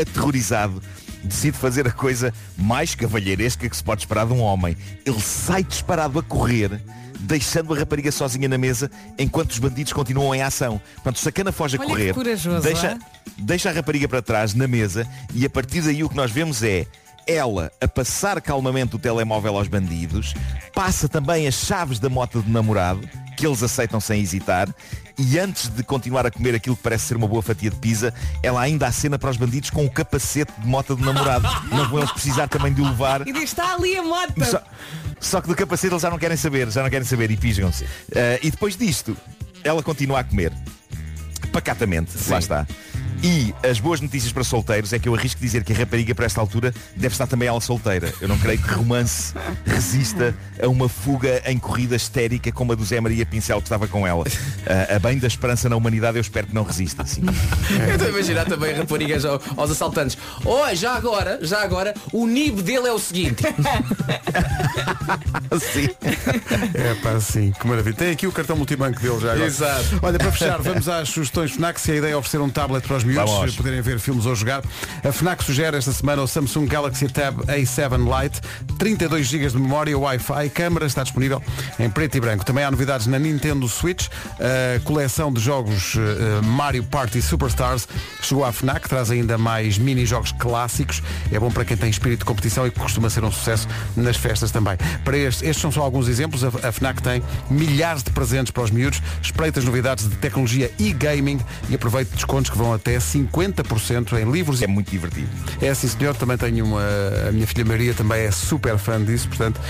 aterrorizado, decide fazer a coisa mais cavalheiresca que se pode esperar de um homem. Ele sai disparado a correr, deixando a rapariga sozinha na mesa, enquanto os bandidos continuam em ação. Portanto, o sacana foge a
Olha
correr,
corajoso,
deixa,
é?
deixa a rapariga para trás na mesa e a partir daí o que nós vemos é ela a passar calmamente o telemóvel aos bandidos, passa também as chaves da moto do namorado, que eles aceitam sem hesitar, e antes de continuar a comer aquilo que parece ser uma boa fatia de pizza, ela ainda acena para os bandidos com o capacete de moto do namorado. Não vão eles precisar também de o levar.
E diz, está ali a moto.
Só, só que do capacete eles já não querem saber, já não querem saber e pisgam-se. Ah, e depois disto, ela continua a comer. Pacatamente, lá está. E as boas notícias para solteiros é que eu arrisco dizer que a rapariga para esta altura deve estar também ela solteira. Eu não creio que romance resista a uma fuga em corrida histérica como a do Zé Maria Pincel que estava com ela. Ah, a bem da esperança na humanidade eu espero que não resista. Assim.
Eu estou a imaginar também raparigas ao- aos assaltantes. Oi, já agora, já agora, o NIB dele é o seguinte.
Sim.
É pá, sim, que maravilha. Tem aqui o cartão multibanco dele já agora.
Exato.
Olha, para fechar, vamos às sugestões FNAC. Se a ideia é oferecer um tablet para os miúdos
Vamos.
poderem ver filmes ou jogar, a FNAC sugere esta semana o Samsung Galaxy Tab A7 Lite, 32 GB de memória, Wi-Fi, câmara, está disponível em preto e branco. Também há novidades na Nintendo Switch, a coleção de jogos eh, Mario Party Superstars chegou à FNAC, traz ainda mais mini-jogos clássicos. É bom para quem tem espírito de competição e costuma ser um sucesso nas festas também. Para estes, estes são só alguns exemplos. A, a FNAC tem milhares de presentes para os miúdos, espreita as novidades de tecnologia e gaming e aproveite descontos que vão até 50% em livros.
É muito divertido.
É sim senhor, também tenho uma. A minha filha Maria também é super fã disso, portanto,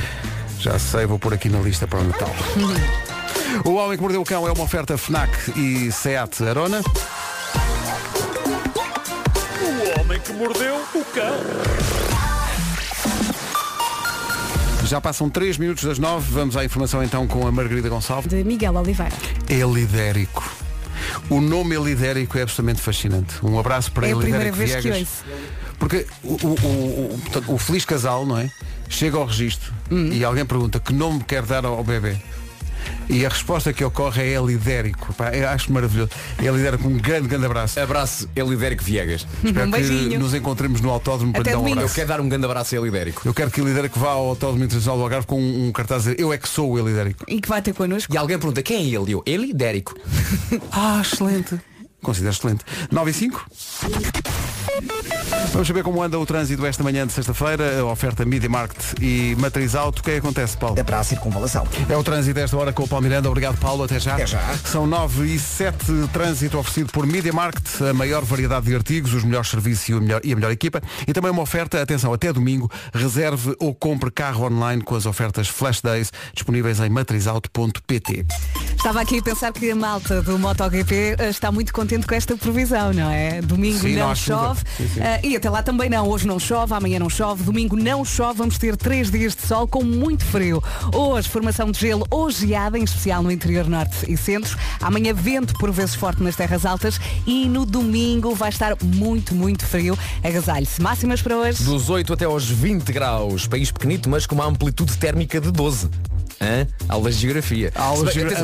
já sei, vou pôr aqui na lista para o Natal. O Homem que Mordeu o Cão é uma oferta FNAC e SEAT Arona.
O homem que mordeu o cão.
Já passam 3 minutos das 9, vamos à informação então com a Margarida Gonçalves.
De Miguel Oliveira.
Elidérico. O nome Elidérico é absolutamente fascinante. Um abraço para
É a primeira
Elidérico
vez que
Viegas.
ouço.
Porque o, o, o, o- feliz casal, não é? Chega ao registro
Hum.
e alguém pergunta que nome quer dar ao bebê. E a resposta que ocorre é Elidérico. Pá, eu acho maravilhoso. Elidérico, um grande, grande abraço.
Abraço Elidérico Viegas.
Espero
Um
que
beijinho.
nos encontremos no autódromo para
Até
lhe dar um
domingo.
Eu
abraço.
quero dar um grande abraço a Elidérico.
Eu quero que o Elidérico vá ao Autódromo Internacional do Algarve com um, um cartaz a dizer Eu é que sou o Elidérico.
E que vai ter connosco.
E alguém pergunta quem é ele? E Eu, Elidérico.
Ah, excelente. Considero excelente. 9 e 5. Vamos saber como anda o trânsito esta manhã de sexta-feira, a oferta Media Market e Matriz Auto. O que é que acontece, Paulo?
É para a circunvalação.
É o trânsito esta hora com o Paulo Miranda. Obrigado, Paulo. Até já.
Até já.
São 9 e 7 trânsito oferecido por Media Market, a maior variedade de artigos, os melhores serviços e, o melhor- e a melhor equipa. E também uma oferta, atenção, até domingo, reserve ou compre carro online com as ofertas Flash Days disponíveis em matrizauto.pt.
Estava aqui a pensar que a malta do MotoGP eh, está muito contente com esta previsão, não é? Domingo
Sim, não
não, chove.
Sim, sim.
eh, e até lá também não. Hoje não chove, amanhã não chove, domingo não chove. Vamos ter três dias de sol com muito frio. Hoje, formação de gelo ou geada, em especial no interior norte e centro. Amanhã, vento por vezes forte nas terras altas. E no domingo vai estar muito, muito frio. Agasalhe-se. Máximas para hoje.
Dos 8 até aos 20 graus. País pequenito, mas com uma amplitude térmica de 12. Hã? Aulas de geografia.
Aulas de
bem-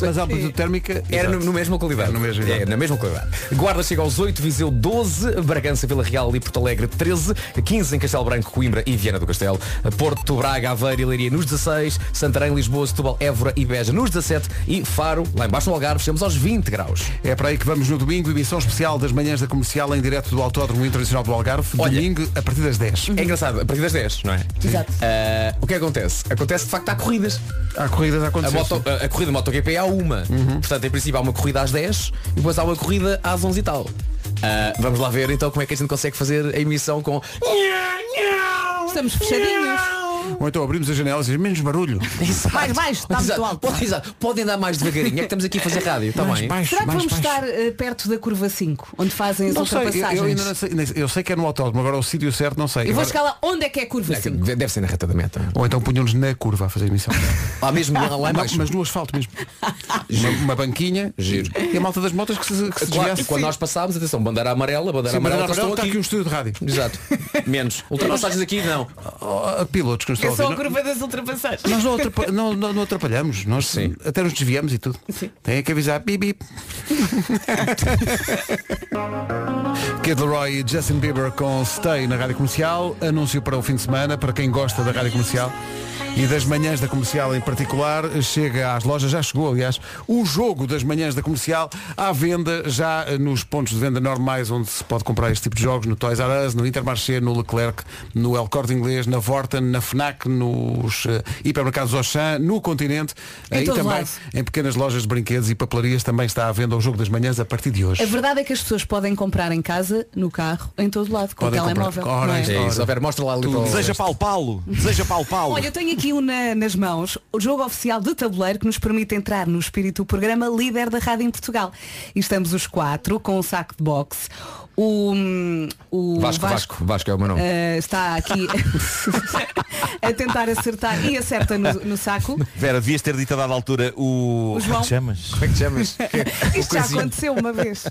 mas a amplitude térmica
Era no, no mesma qualidade.
No mesmo,
é, na mesma qualidade. Guarda chega aos 8, Viseu 12, Bragança, Vila Real e Porto Alegre 13, 15 em Castelo Branco, Coimbra e Viana do Castelo, Porto, Braga, Aveiro e Leiria nos 16, Santarém, Lisboa, Setúbal, Évora e Beja nos 17 e Faro, lá embaixo no Algarve, chegamos aos 20 graus.
É para aí que vamos no domingo, emissão especial das manhãs da comercial em direto do Autódromo Internacional do Algarve,
Olha.
domingo a partir das 10.
É engraçado, a partir das 10, não é?
Exato.
Ah, o que acontece? Acontece de facto há corridas.
Há corridas a
A,
acontecer.
moto- a- a corrida MotoGP há uma. Portanto, em princípio há uma corrida às 10 e depois há uma corrida às 11 e tal. Ah, vamos lá ver então como é que a gente consegue fazer a emissão com.
Estamos fechadinhos.
Ou então abrimos as janelas e menos barulho.
Mais baixo, está muito alto.
Pode- exato. Podem dar mais devagarinho. É que estamos aqui a fazer rádio. Está
Mais
bem.
baixo,
Será que
mais
vamos
baixo.
estar eh, perto da curva 5, onde fazem as
Não sei, eu,
ultrapassagens?
eu não sei, eu sei que é no autódromo, agora o sítio certo não sei.
Eu vou
Agora-
chegar lá, onde é que é a curva 5?
Deve deve ser na reta da meta.
Ou então punham-nos na curva a fazer a emissão.
Lá mesmo, lá, lá
Não,
baixo.
mas no asfalto mesmo. uma, uma banquinha
Giro.
e a malta das motas que se, que se
Claro,
desviasse.
e quando nós passámos, atenção, bandeira amarela, bandeira
Sim, mas
amarela, estão
está
aqui.
aqui um estúdio de rádio.
Exato. Menos. Ultrapassagens aqui, não.
Oh, pilotos que nos estão
É só a curva das ultrapassagens.
Nós não, atrapa- não, não- não atrapalhamos, nós
Sim.
até nos desviamos e tudo. Tem que avisar bip bip. Kid Leroy e Justin Bieber com Stay na Rádio Comercial. Anúncio para o fim de semana, para quem gosta da Rádio Comercial. E das manhãs da comercial em particular, chega às lojas, já chegou aliás, o jogo das manhãs da comercial à venda já eh, nos pontos de venda normais onde se pode comprar este tipo de jogos, no Toys R Us, no Intermarché, no Leclerc, no El Corte Inglês, na Vorten, na FNAC, nos eh, hipermercados Auchan, no Continente
Em
eh, e também
lado.
em pequenas lojas de brinquedos e papelarias também está à venda o jogo das manhãs a partir de hoje.
A verdade é que as pessoas podem comprar em casa, no carro, em todo lado, com
Podem
o
comprar.
telemóvel.
Ora,
não é?
isto-
É isso. A ver, mostra lá ali para o-
Deseja Paulo-Paulo. Deseja Paulo-Paulo.
Olha, eu tenho aqui um na- nas mãos, o jogo oficial de tabuleiro que nos permite entrar no espírito do programa líder da rádio em Portugal. E estamos os quatro com um saco de boxe. O, o
Vasco, Vasco, Vasco é o meu nome.
eh, está aqui a tentar acertar e acerta no, no saco.
Vera, devias ter dito a dada altura o.
O
Como é
João.
que chamas?
Como é que te chamas?
Isto já aconteceu uma vez.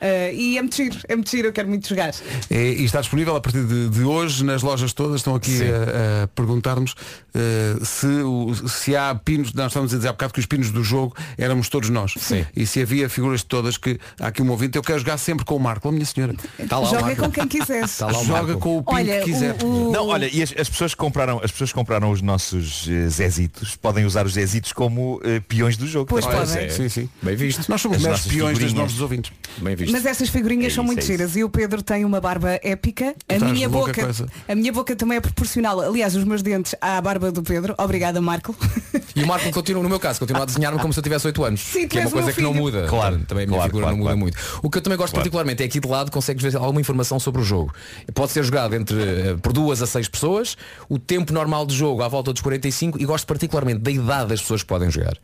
Ah, e é muito giro, é muito giro, eu quero muito jogar.
É, e está disponível a partir de, de hoje nas lojas todas. Estão aqui a, a perguntar-nos eh, se, o- se há pinos. Nós estamos a dizer há bocado que os pinos do jogo éramos todos nós.
Sim.
E se havia figuras de todas que há aqui um ouvinte, eu quero jogar sempre com o Marco, a minha senhora.
Está lá o
Joga
Marco.
com quem quiseres.
Está lá o
Joga
Marco.
com o pino
Olha,
que quiser.
o, o-
Não, olha, e as, as pessoas que compraram, as pessoas compraram os nossos eh, Zezitos podem usar os Zezitos como eh, peões do jogo.
Pois podem.
é.
Sim, sim.
Bem visto.
Nós somos meros
nossas
peões
figurinhas.
dos ouvintes.
Bem visto.
Mas essas figurinhas
É
são
isso,
muito
é
giras e o Pedro tem uma barba épica. A minha boca, a minha boca também é proporcional. Aliás, os meus dentes à barba do Pedro. Obrigada, Marco.
E o Marco continua, no meu caso, continua a desenhar-me como se eu tivesse 8 anos.
Sim,
que é uma coisa que não muda.
Claro,
Também a minha
claro,
figura
claro,
não muda
claro.
muito. O que eu também gosto
Claro.
particularmente é aqui de lado consegues ver alguma informação sobre o jogo. Pode ser jogado entre eh, por duas a seis pessoas, o tempo normal de jogo à volta dos 45 e gosto particularmente da idade das pessoas que podem jogar.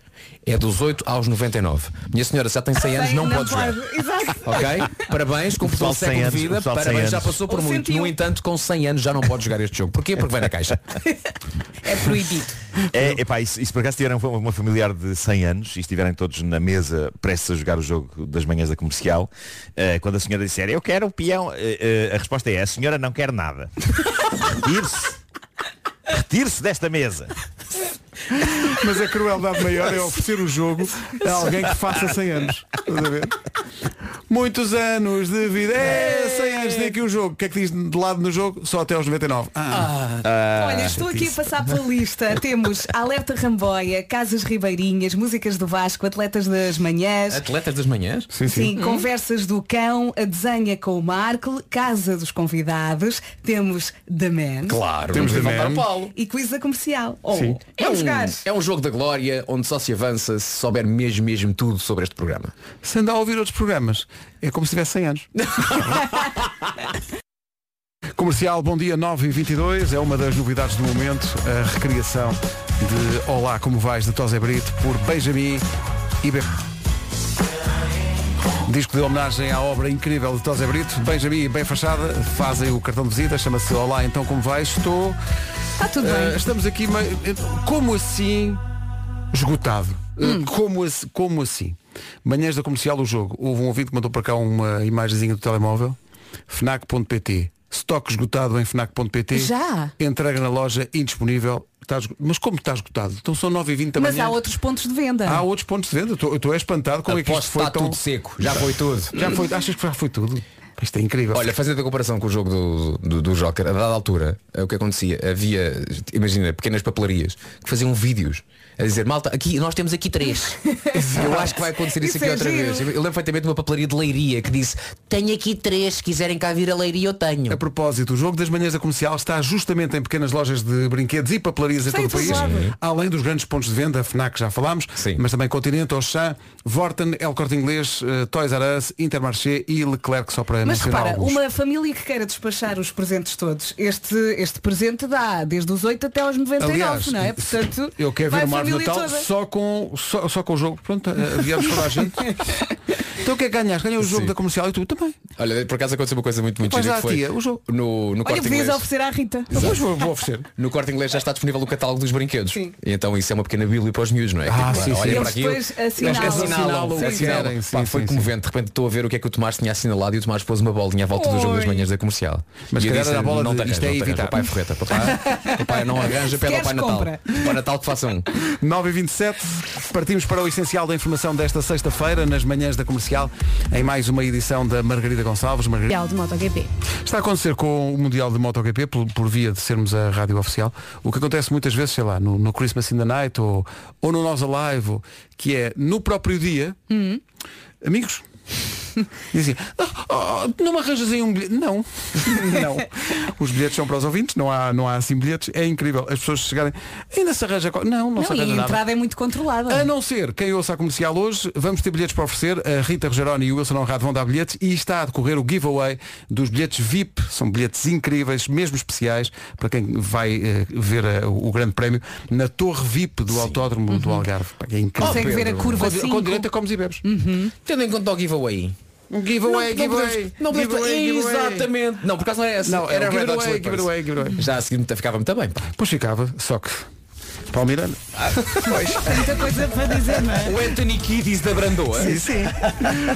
É dos 8 aos 99. Minha senhora já tem 100 anos, não, pode jogar.
Exato.
Ok? Parabéns, completou o
de 100
século de
anos,
vida,
de 100
parabéns, já passou por
Ou
muito.
101.
No entanto, com 100 anos já não pode jogar este jogo. Porquê? Porque vem na caixa.
É proibido.
É, epá, e, se, e se por acaso tiverem uma, familiar de 100 anos e estiverem todos na mesa prestes a jogar o jogo das manhãs da comercial, eh, quando a senhora disser eu quero o peão, eh, eh, a resposta é a senhora não quer nada. Retire-se. Retire-se desta mesa.
Mas a crueldade maior é oferecer o jogo a alguém que faça 100 anos. Estás a ver? Muitos anos de vida. É, 100 anos tem aqui um jogo. O que é que diz de lado no jogo? Só até aos 99. Ah,
Olha, estou aqui a passar pela lista. Temos Alerta Ramboia, Casas Ribeirinhas, Músicas do Vasco, Atletas das Manhãs.
Atletas das manhãs?
sim, sim.
Sim, Conversas do Cão, a Desenha com o Marco, Casa dos Convidados, temos The Man
Claro,
Temos The Man.
o Paulo.
e Quiz da Comercial. Oh,
Sim.
É um,
jogar.
é um jogo da glória onde só se avança se souber mesmo, mesmo tudo sobre este programa.
Se andar a ouvir outros programas, é como se tivesse 100 anos. Comercial, bom dia 9 e 22 é uma das novidades do momento, a recriação de Olá Como Vais de Tosé Brito por Benjamin e Be... Disco de homenagem à obra incrível de Tosé Brito, Benjamin e Bem Fachada fazem o cartão de visita, chama-se Olá Então Como Vais, estou...
Está tudo
Eh,
bem.
estamos aqui meio... Como assim esgotado? Eh,
Hum.
como, assim, como assim? Manhãs da comercial o jogo. Houve um ouvinte que mandou para cá uma imagenzinha do telemóvel. FNAC.pt. Estoque esgotado em FNAC.pt.
Já?
Entrega na loja indisponível. Está esgo- Mas como está esgotado? Então são 9h20 da
Mas
manhã.
há outros pontos de venda.
Há outros pontos de venda. Eu estou- Eu estou é espantado como é que isto
Aposto que
foi
está
tão...
tudo seco. Já foi tudo.
Já foi, achas que já foi tudo? Isto é incrível.
Olha, fazendo a comparação com o jogo do, do, do Joker, a dada altura, é o que acontecia, havia, imagina, pequenas papelarias que faziam vídeos a dizer, malta, aqui, nós temos aqui três. eu acho que vai acontecer isso,
Isso
aqui
é
outra
giro.
vez. Eu lembro perfeitamente de uma papelaria de leiria que disse, tenho aqui três, se quiserem cá vir a leiria eu tenho.
A propósito, o jogo das manhãs da comercial está justamente em pequenas lojas de brinquedos e papelarias em todo o país. Além dos grandes pontos de venda, a FNAC já falámos,
Sim.
mas também Continente, Auchan, Vorten, El Corte Inglês, eh, Toys R Us, Intermarché e Leclerc, só para
Mas repara,
alguns.
uma família que queira despachar os presentes todos, este, este presente dá desde os 8 até aos 99,
Aliás,
não é? Portanto,
eu quero ver uma árvore de Natal
toda.
só com, só, só com o jogo. Pronto, eh, viemos toda a gente. então o que é que ganhaste? Ganhei o jogo
Sim.
da comercial e tu também.
Olha, por acaso aconteceu uma coisa muito, muito gira foi
tia, o jogo.
no, no
Olha,
corte
podias
inglês.
oferecer à Rita.
Depois vou, vou oferecer.
No corte inglês já está disponível o catálogo dos brinquedos.
Sim.
E então isso é uma pequena bíblia para os miúdos, não é?
Ah,
Tipo,
sim, sim.
olha para aquilo.
depois assinalam.
Pá, foi
sim,
comovente. De repente estou a ver o que é que o Tomás tinha assinalado e o Tomás pôs uma bolinha à volta do jogo das
Oi.
manhãs da comercial.
Mas
e eu disse,
a bola
não
de-
te
isto é evitar.
Papai forreta, papai, papai não arranja, pede ao Pai Natal. Pai Natal que faça um.
9 e 27 partimos para o essencial da informação desta sexta-feira, nas manhãs da comercial, em mais uma edição da Margarida Gonçalves. Margarida.
Mundial de MotoGP.
Está a acontecer com o Mundial de MotoGP, por, por via de sermos a rádio oficial, o que acontece muitas vezes, sei lá, no, no Christmas in the Night ou, ou no Nós Alive, ou- que é no próprio dia, amigos, dizem, "Ah, oh, não me arranjas aí um bilhete. Não, não. Os bilhetes são para os ouvintes, não há, não há assim bilhetes. É incrível. As pessoas chegarem, ainda se arranja. co-" Não, não, se
Não, e
arranja
a
nada.
entrada é muito controlada.
A não ser quem ouça a comercial hoje, vamos ter bilhetes para oferecer. A Rita Rogeroni e o Wilson Honrado vão dar bilhetes e está a decorrer o giveaway dos bilhetes VIP. São bilhetes incríveis, mesmo especiais, para quem vai eh, ver eh, o, grande prémio na torre VIP do Autódromo do Algarve. É incrível.
Consegue ver a curva
com,
5.
com direito a comes e bebes.
Tendo em conta o giveaway.
Um giveaway,
não,
giveaway.
não podemos-
giveaway.
Exatamente. Não, por acaso não é essa.
Não,
era
era
Red Hot
giveaway,
Chili Peppers.
giveaway, giveaway.
Já a seguir ficava muito bem. pá.
Pois ficava, só que Paulo Miranda.
Muita coisa para dizer, não é?
O Anthony Kiddis da Brandoa.
Sim, sim.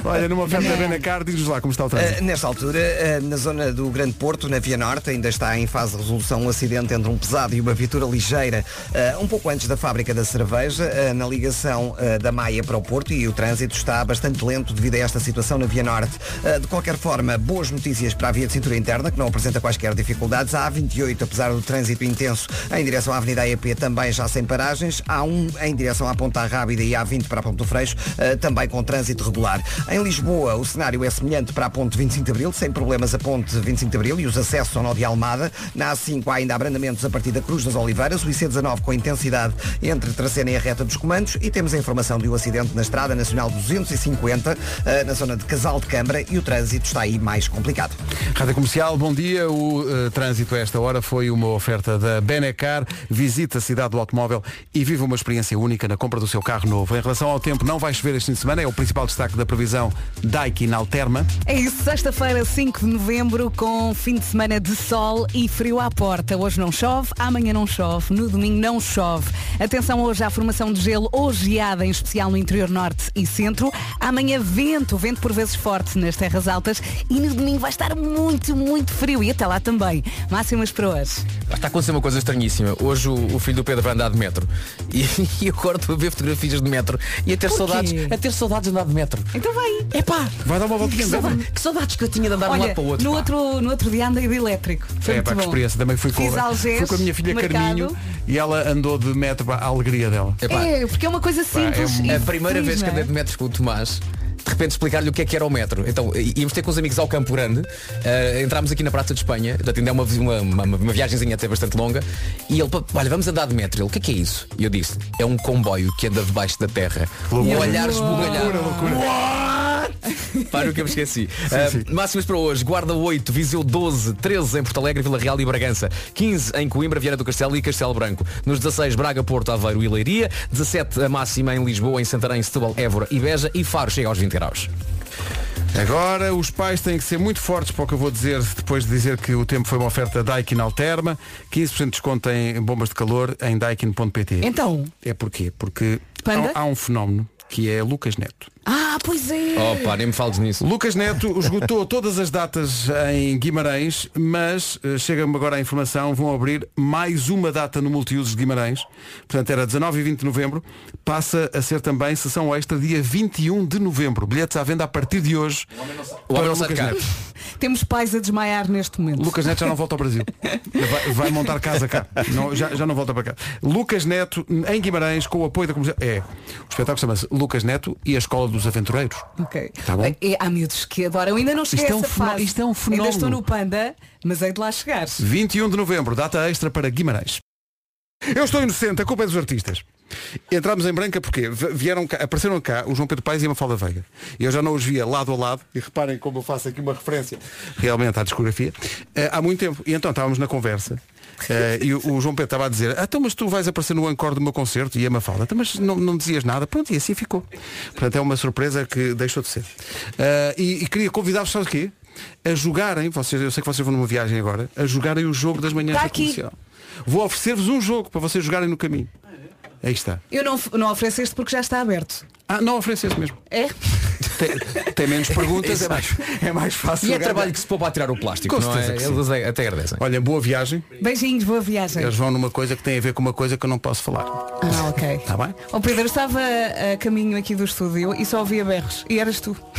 Olha, numa oferta da Benacar, diz-nos lá como está o trânsito.
Uh, nesta altura, uh, na zona do Grande Porto, na Via Norte, ainda está em fase de resolução um acidente entre um pesado e uma viatura ligeira, uh, um pouco antes da fábrica da cerveja, uh, na ligação uh, da Maia para o Porto e o trânsito está bastante lento devido a esta situação na Via Norte. Uh, de qualquer forma, boas notícias para a via de cintura interna, que não apresenta quaisquer dificuldades. A A28, apesar do trânsito intenso em direção à Avenida AEP, também já sem paragens. Há um em direção à Ponta Rábida e A20 para a Ponte do Freixo, uh, também com trânsito regular. Em Lisboa, o cenário é semelhante para a Ponte 25 de Abril, sem problemas a Ponte 25 de Abril e os acessos ao nó de Almada. Na A5 há ainda abrandamentos a partir da Cruz das Oliveiras, o IC19 com intensidade entre Tracena e a reta dos comandos e temos a informação de um acidente na Estrada Nacional 250, uh, na zona de Casal de Câmara e o trânsito está aí mais complicado.
Rádio Comercial, bom dia. O eh, trânsito a esta hora foi uma oferta da Benecar. Visita a cidade do automóvel e viva uma experiência única na compra do seu carro novo. Em relação ao tempo, não vai chover este fim de semana, é o principal destaque da previsão Daikin Alterma.
É isso, sexta-feira, 5 de novembro, com fim de semana de sol e frio à porta. Hoje não chove, amanhã não chove, no domingo não chove. Atenção hoje à formação de gelo ou geada, em especial no interior norte e centro. Amanhã vento, vento por vezes forte nas terras altas e no domingo vai estar muito, muito frio e até lá também. Máximas para hoje.
Está a acontecer uma coisa estranhíssima. Hoje o, o filho do Pedro vai andar de metro. E, e eu agora estou a ver fotografias de metro e a ter
Porquê?
saudades. A ter saudades de andar de metro.
Então vai.
Epá!
Vai dar uma voltinha.
Que, saudade- que saudades que eu tinha de andar de um
Olha,
lado para o outro.
no,
pá.
outro, no outro dia andei de elétrico. Foi
É,
muito
pá, que experiência. Também fui com,
Algés,
fui com a minha filha
mercado.
Carminho e ela andou de metro para a alegria dela.
Epá,
É, porque é uma coisa simples.
é
e
a primeira vez que
é?
andei de metros com o Tomás de repente explicar-lhe o que é que era o metro. Então, íamos ter com os amigos ao Campo Grande, eh, entrámos aqui na Praça de Espanha, portanto ainda é uma, uma, uma, uma viagemzinha até bastante longa, e ele, "Pá, olha, vamos andar de metro. Ele, o que é que é isso? E eu disse, é um comboio que anda debaixo da terra.
Loucura.
O olhar esbugalhado.
Loucura, loucura.
Para nunca me esqueci. Uh, máximas para hoje. Guarda 8, Viseu 12, 13 em Porto Alegre, Vila Real e Bragança. 15 em Coimbra, Vieira do Castelo e Castelo Branco. Nos 16, Braga, Porto, Aveiro e Leiria. 17 a máxima em Lisboa, em Santarém, Setúbal, Évora e Beja. E Faro chega aos 20 graus.
Agora os pais têm que ser muito fortes para o que eu vou dizer depois de dizer que o tempo foi uma oferta Daikin Alterma, 15% de desconto em bombas de calor em daikin.pt.
Então,
É porquê? Porque há, há um fenómeno que é Lucas Neto.
ah, pois é.
Opa, nem me fales nisso.
Lucas Neto esgotou todas as datas em Guimarães, mas eh, chega-me agora a informação, vão abrir mais uma data no Multiusos de Guimarães. Portanto, era 19 e 20 de novembro, passa a ser também sessão extra dia 21 de novembro. Bilhetes à venda a partir de hoje.
O homem não cá.
Neto.
Temos pais a desmaiar neste momento.
Lucas Neto já não volta ao Brasil. Vai, vai montar casa cá. Não, já, já não volta para cá. Lucas Neto, em Guimarães, com o apoio da comercial. É. O espetáculo chama-se Lucas Neto e a Escola dos Aventureiros.
Ok.
Tá bom.
É, há miúdos que adoram. Ainda não cheguei
Isto é
a
um
essa
fenó-
fase.
isto é um
Ainda
fenómeno.
estou no Panda, mas hei de lá chegar.
21 de novembro, data extra para Guimarães. Eu estou inocente, a culpa é dos artistas. Entramos em branca porque vieram cá, apareceram cá o João Pedro Paes e a Mafalda Veiga. E eu já não os via lado a lado, e reparem como eu faço aqui uma referência realmente à discografia, eh, há muito tempo. E então estávamos na conversa. Eh, e o, o João Pedro estava a dizer, ah, então mas tu vais aparecer no encore do meu concerto e a Mafalda, então, mas não, não dizias nada, pronto, e assim ficou. Portanto é uma surpresa que deixou de ser. Eh, e, e queria convidar-vos, sabe o quê? A jogarem, vocês, eu sei que vocês vão numa viagem agora, a jogarem o jogo das manhãs
Tá
da
aqui.
comercial. Vou oferecer-vos um jogo para vocês jogarem no caminho. Aí está.
Eu não, não ofereço este porque já está aberto.
Ah, não oferecesse mesmo.
É?
Tem, tem menos perguntas, é mais, é mais fácil.
E é trabalho que se poupa a tirar o plástico,
Com
não é? Eles até- agradecem.
Olha, boa viagem.
Beijinhos, boa viagem.
Eles vão numa coisa que tem a ver com uma coisa que eu não posso falar.
Ah, ok.
Está bem?
Ó Pedro, eu estava a caminho aqui do estúdio e só ouvia berros. E eras tu.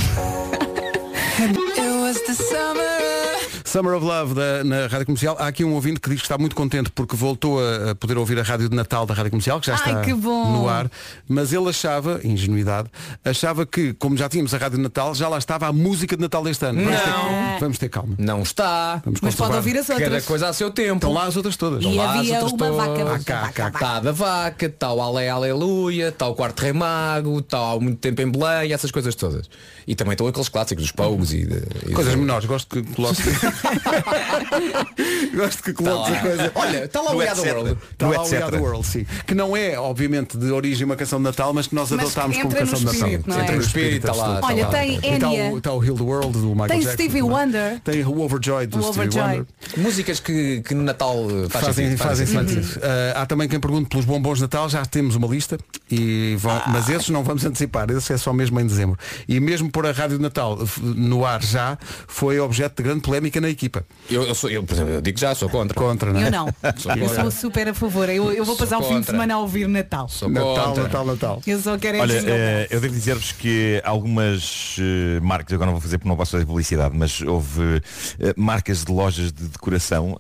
Summer of Love da, na Rádio Comercial. Há aqui um ouvinte que diz que está muito contente porque voltou a, a poder ouvir a Rádio de Natal da Rádio Comercial, que já
Ai,
está
que bom.
no ar. Mas ele achava, ingenuidade, achava que, como já tínhamos a Rádio de Natal, já lá estava a música de Natal deste ano. Vamos,
Não.
ter, vamos ter calma.
Não está.
Vamos
Mas pode ouvir as outras.
Cada coisa a seu tempo.
Estão lá as outras todas.
E
lá as
havia
outras
uma
todas.
vaca.
Ah, cá, cá, cá.
Está da vaca, está o Ale Aleluia, está o Quarto Rei Mago, está há muito tempo em Belém, essas coisas todas. E também estão aqueles clássicos, os Pogos e, de- e
Coisas
de-
menores, gosto que coloque. Gosto que coloques
lá.
a coisa.
Olha, está lá o We Are the. World.
Está lá o. We Are the World, sim. Que não é, obviamente, de origem uma canção de Natal, mas que nós
Mas
adotámos
que
como canção de Natal.
espírito, é?
Entra no
espírito, está lá.
absoluto.
Olha,
lá.
tem
Está
Enya.
o, está o Heal the World do Michael
Tem
Jackson.
Stevie
também.
Wonder.
Tem o Overjoyed do Stevie. Wonder.
Músicas que, que no Natal eh, faz
Fazem,
sentido,
fazem
sentido.
sentido. Ah, há também quem pergunte pelos bombons de Natal, já temos uma lista, e vão- mas esses não vamos antecipar, esse é só mesmo em dezembro. E mesmo por a Rádio de Natal no ar já, foi objeto de grande polémica na equipa.
Eu, eu, sou, eu, por exemplo, eu digo já, sou contra.
Contra, não é?
Eu não.
Sou
Eu
contra.
sou super a favor. Eu, eu vou passar o fim de semana a ouvir Natal.
Sou
Natal,
contra.
Natal, Natal.
Eu só quero é
Olha, eh, eu devo dizer-vos que algumas eh, marcas, agora não vou fazer porque não posso fazer publicidade, mas houve eh, marcas de lojas de decoração,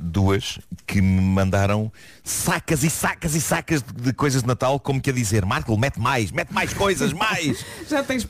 duas, que me mandaram sacas e sacas e sacas de, de coisas de Natal, como que a dizer, Marco, mete mais, mete mais coisas, mais.
Já tens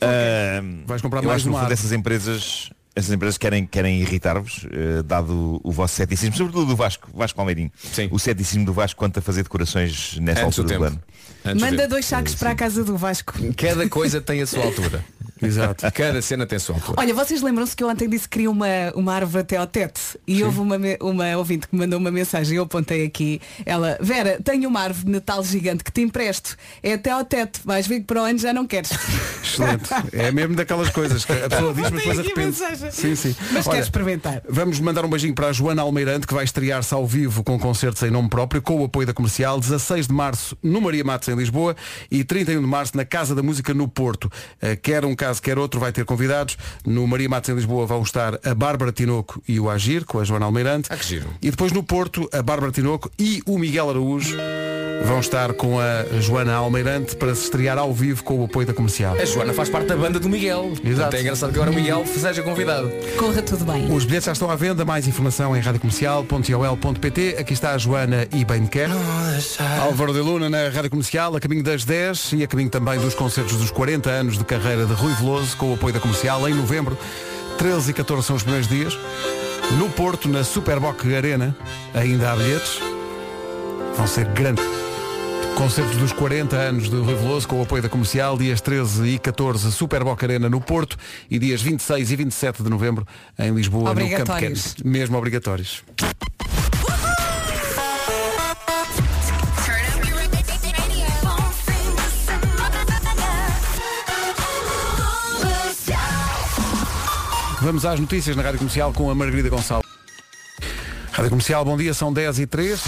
Vais comprar
eu
mais
acho que no
uma
fundo
árvore.
essas empresas essas empresas querem, querem irritar-vos, eh, dado o vosso ceticismo, sobretudo do Vasco, Vasco Palmeirinho.
Sim.
O ceticismo do Vasco quanto a fazer decorações nesta
Antes do
altura do
tempo.
ano.
Antes
Manda dois sacos para a casa do Vasco.
Cada coisa tem a sua altura.
Exato.
Cada cena tem a sua altura.
Olha, vocês lembram-se que eu ontem disse que queria uma, uma árvore até ao teto e houve uma, uma ouvinte que me mandou uma mensagem, eu apontei aqui, ela, Vera, tenho uma árvore de Natal gigante que te empresto, é até ao teto, vais ver que para o ano já não queres.
Excelente. É mesmo daquelas coisas que a pessoa diz, mas depois arrepende. Sim, sim.
Mas
Olha,
queres experimentar?
Vamos mandar um beijinho para a Joana Almeirante, que vai estrear-se ao vivo com concertos em nome próprio, com o apoio da comercial, 16 de março no Maria Matos em Lisboa e 31 de março na Casa da Música no Porto. Eh, Quer um caso, quer outro, vai ter convidados. No Maria Matos em Lisboa vão estar a Bárbara Tinoco e o Agir, com a Joana Almeirante.
Ah, que giro.
E depois no Porto, a Bárbara Tinoco e o Miguel Araújo vão estar com a Joana Almeirante para se estrear ao vivo com o apoio da comercial.
A Joana faz parte da banda do Miguel.
Exato.
É engraçado que agora o Miguel seja convidado.
Corra tudo bem.
Os bilhetes já estão à venda, mais informação em radiocomercial.ol.pt. Aqui está a Joana e bem me quer. Álvaro de Luna na Rádio Comercial, a caminho das 10 e a caminho também dos concertos dos 40 anos de carreira de Rui Veloso, com o apoio da comercial em novembro. 13 e 14 são os primeiros dias. No Porto, na Superboc Arena, ainda há bilhetes. Vão ser grandes. Concertos dos 40 anos de Rui Veloso com o apoio da comercial, dias 13 e 14 Superboc Arena no Porto e dias 26 e 27 de novembro em Lisboa no Campo. Pequeno. Mesmo obrigatórios. Vamos às notícias na Rádio Comercial com a Margarida Gonçalves. Rádio Comercial, bom dia, são 10 e 3.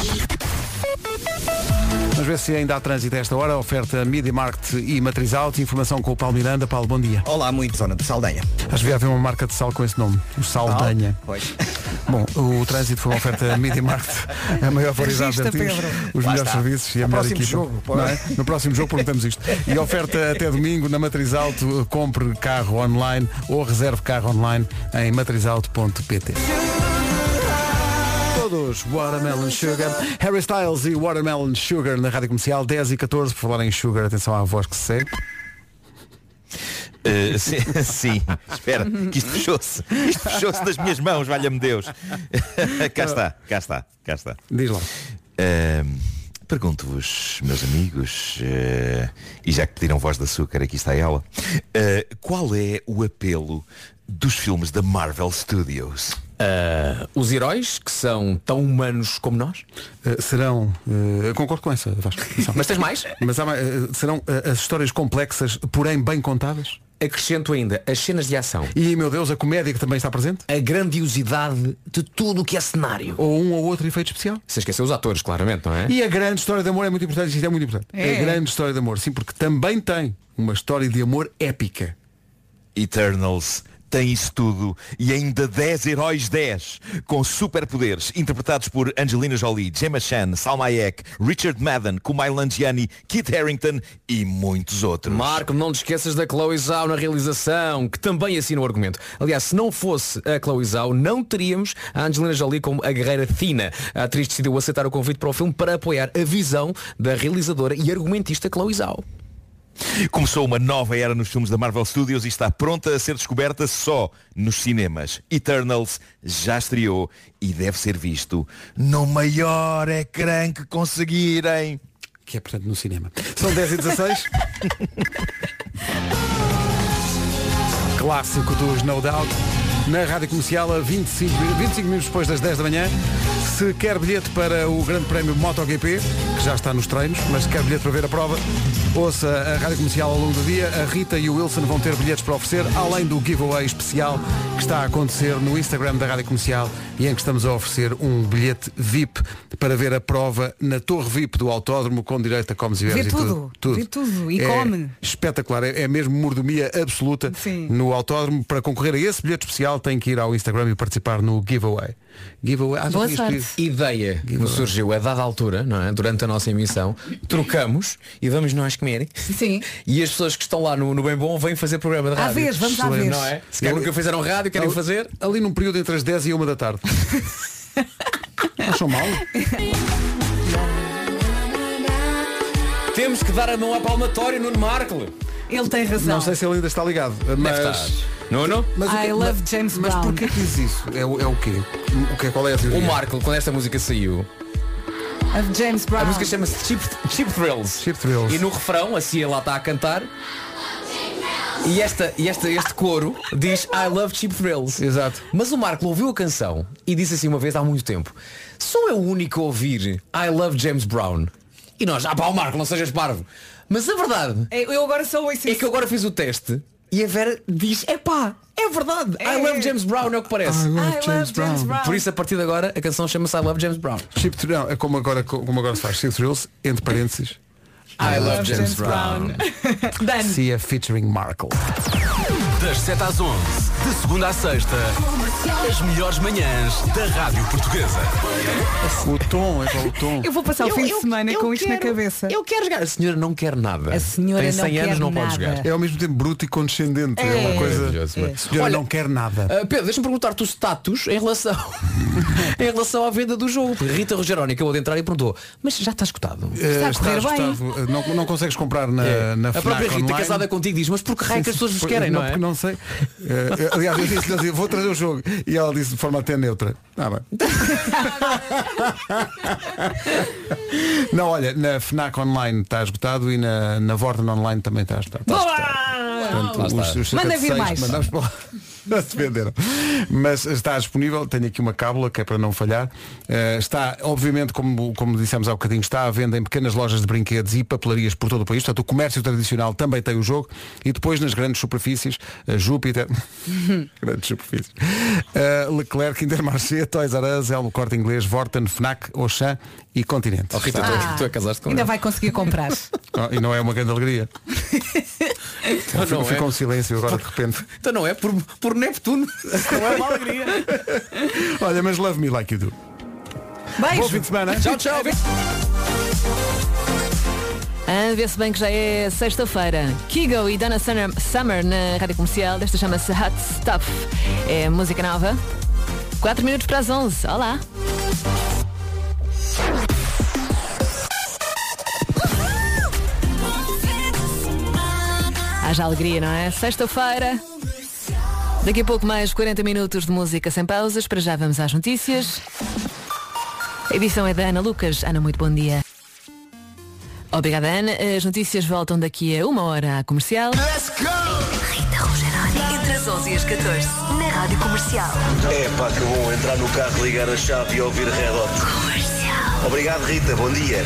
Vamos ver se ainda há trânsito a esta hora. Oferta Media Market e Matriz Alto. Informação com o Paulo Miranda. Paulo, bom dia.
Olá, muito zona de Saldanha.
Acho que devia haver uma marca de sal com esse nome. O Saldanha.
Pois.
Bom, o trânsito foi uma oferta Media Market. A maior variedade de artigos. Os
Lá
melhores
está.
serviços e a
Ao
melhor
próximo
equipa.
jogo,
é? No próximo jogo perguntamos isto. E oferta até domingo na Matriz Alto. Compre carro online ou reserve carro online em matrizalto.pt. Todos Watermelon Sugar Harry Styles e Watermelon Sugar na Rádio Comercial 10 e 14 Por falar em Sugar, atenção à voz que se segue
Uh, sim, sim. espera, que isto fechou-se. Isto fechou-se das minhas mãos, valha-me Deus. cá está, cá está, cá está.
Diz lá
Uh, Pergunto-vos, meus amigos, uh, e já que pediram voz de açúcar, aqui está ela, uh, qual é o apelo dos filmes da Marvel Studios?
Ah, os heróis, que são tão humanos como nós.
Uh, serão, uh, eu concordo com essa, Vasco.
Mas tens mais?
Mas há uh, serão uh, as histórias complexas, porém bem contadas?
Acrescento ainda as cenas de ação.
E, meu Deus, a comédia que também está presente?
A grandiosidade de tudo o que é cenário.
Ou um ou outro efeito especial?
Se esquecer os atores, claramente, não é?
E a grande história de amor é muito importante, isto é muito importante.
É.
A grande história de amor, sim, porque também tem uma história de amor épica.
Eternals tem isso tudo e ainda 10 heróis 10 com superpoderes interpretados por Angelina Jolie, Gemma Chan, Salma Hayek, Richard Madden, Kumail Nanjiani, Kit Harington e muitos outros.
Marco, não te esqueças da Chloe Zhao na realização, que também assina o argumento. Aliás, se não fosse a Chloe Zhao, não teríamos a Angelina Jolie como a guerreira fina. A atriz decidiu aceitar o convite para o filme para apoiar a visão da realizadora e argumentista Chloe Zhao.
Começou uma nova era nos filmes da Marvel Studios e está pronta a ser descoberta só nos cinemas. Eternals já estreou e deve ser visto no maior ecrã que conseguirem.
Que é, portanto, no cinema. São 10 e 16. Clássico dos No Doubt. Na Rádio Comercial a 25, 25 minutos depois das 10 da manhã. Se quer bilhete para o Grande Prémio MotoGP, que já está nos treinos, mas se quer bilhete para ver a prova, ouça a Rádio Comercial ao longo do dia. A Rita e o Wilson vão ter bilhetes para oferecer, além do giveaway especial que está a acontecer no Instagram da Rádio Comercial e em que estamos a oferecer um bilhete VIP para ver a prova na Torre VIP do Autódromo com direito a comes e
Vê
bebes e
tudo,
tudo.
vê tudo e
É
come.
Espetacular, é, é mesmo mordomia absoluta
Sim.
no autódromo. Para concorrer a esse bilhete especial tem que ir ao Instagram e participar no giveaway. Giveaway. Ah,
Boa sorte.
Ideia que me surgiu a dada altura, não é? Durante a nossa emissão, trocamos e vamos nós comer.
Sim.
E as pessoas que estão lá no, no Bem Bom vêm fazer programa de
À
rádio.
vez, vamos à vez.
Não é? Se querem
Eu-
nunca fizeram rádio, querem
Ali-
fazer.
Ali num período entre as 10 e 1 da tarde. Acham mal?
Temos que dar a mão à palmatória no Marco.
Ele tem razão.
Não sei se ele ainda está ligado. Mas.
Nuno?
mas o
I
que-
love
mas-
James
Mas
Brown.
porquê que diz isso? É, o- é o quê? O que, qual é a teoria?
O Marco, quando esta música saiu,
Of James Brown.
a música chama-se Cheap, Cheap Thrills.
Cheap Thrills.
E no refrão, a Cia lá está a cantar. E, esta, e esta, este coro diz I love Cheap Thrills.
Exato.
Mas o Marco ouviu a canção e disse assim uma vez há muito tempo Sou eu o único a ouvir I love James Brown E nós, ah pá, o Marco, não sejas parvo Mas a verdade
É, Eu agora sou esse.
é que eu agora fiz o teste E a Vera diz, é pá, é verdade I love James Brown, é o que parece
I love
I love
James
James
Brown.
Brown.
Por isso a partir de agora a canção chama-se I love James Brown
Chip Thrill- é como agora, como agora se faz. Chip Thrills, entre parênteses.
I love
Love
James, Brown,
Done.
Cia featuring Markle.
Das 7 às 11, de segunda à sexta, as melhores manhãs da Rádio Portuguesa.
O tom, é o tom.
Eu vou passar o fim de semana com isto na cabeça.
Eu quero jogar A senhora não quer nada
A senhora
Tem
não
100 anos,
quer
não pode
nada.
jogar
É ao mesmo tempo bruto e condescendente. É, uma
É.
coisa.
Maravilhoso,
A senhora
Olha,
não quer nada.
Uh, Pedro, deixa-me perguntar-te o status em relação em relação à venda do jogo. Rita Rogeroni acabou de entrar e perguntou, mas já está escutado?
Eh,
a correr bem.
Eh, Não, não consegues comprar na,
É.
na
a própria Rita
online.
casada contigo diz, mas por que raio que as pessoas vos querem, não,
porque
é?
Não sei. Eh, aliás, eu disse-lhe assim, vou trazer o jogo. E ela disse de forma até neutra. Ah, bem. não, olha, na FNAC online está esgotado e na, na Vorten online também está esgotado. Portanto,
Lá está.
os, os
Manda vir
seis
mais.
mandamos para lá. Se venderam. Mas está disponível, tenho aqui uma cábula que é para não falhar. Eh, está, obviamente, como, como dissemos há bocadinho, está à venda em pequenas lojas de brinquedos e papelarias por todo o país. Portanto, o comércio tradicional também tem o jogo. E depois nas grandes superfícies, a Júpiter, grandes superfícies, eh, Leclerc, Intermarché, Toys R Us, Elmo Corte Inglês, Vorten, Fnac, Auchan e Continente.
Oh, Rita,
Está-
tu, tu é casaste com
Ainda
ele.
vai conseguir comprar.
Oh, e não é uma grande alegria.
Então não,
Ficou
é.
um silêncio agora de repente.
então não é por, por Neptuno. Não é uma alegria.
Olha, mas love me like you do.
Beijo.
Bom fim de semana.
tchau, tchau.
Ah, vê-se bem que já é sexta-feira. Kigo e Donna Summer, Summer na rádio comercial. Desta chama-se Hot Stuff. É música nova. 4 minutos para as 11. Olá. Haja alegria, não é? Sexta-feira. Daqui a pouco mais 40 minutos de música sem pausas. Para já vamos às notícias. A edição é da Ana Lucas. Ana, muito bom dia. Obrigada, Ana. As notícias voltam daqui a uma hora à comercial.
Rita Rogeroni. Entre as 11 e as 14. Na Rádio Comercial.
É pá, que bom entrar no carro, ligar a chave e ouvir Red Hot.
Comercial.
Obrigado Rita, bom dia.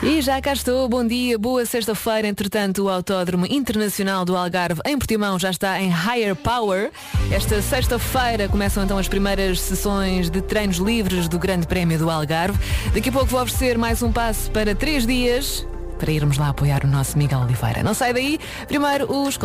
E já cá estou, bom dia, boa sexta-feira. Entretanto, o Autódromo Internacional do Algarve em Portimão já está em Higher Power. Esta sexta-feira começam então as primeiras sessões de treinos livres do Grande Prémio do Algarve. Daqui a pouco vou oferecer mais um passo para três dias para irmos lá apoiar o nosso Miguel Oliveira. Não sai daí, primeiro os.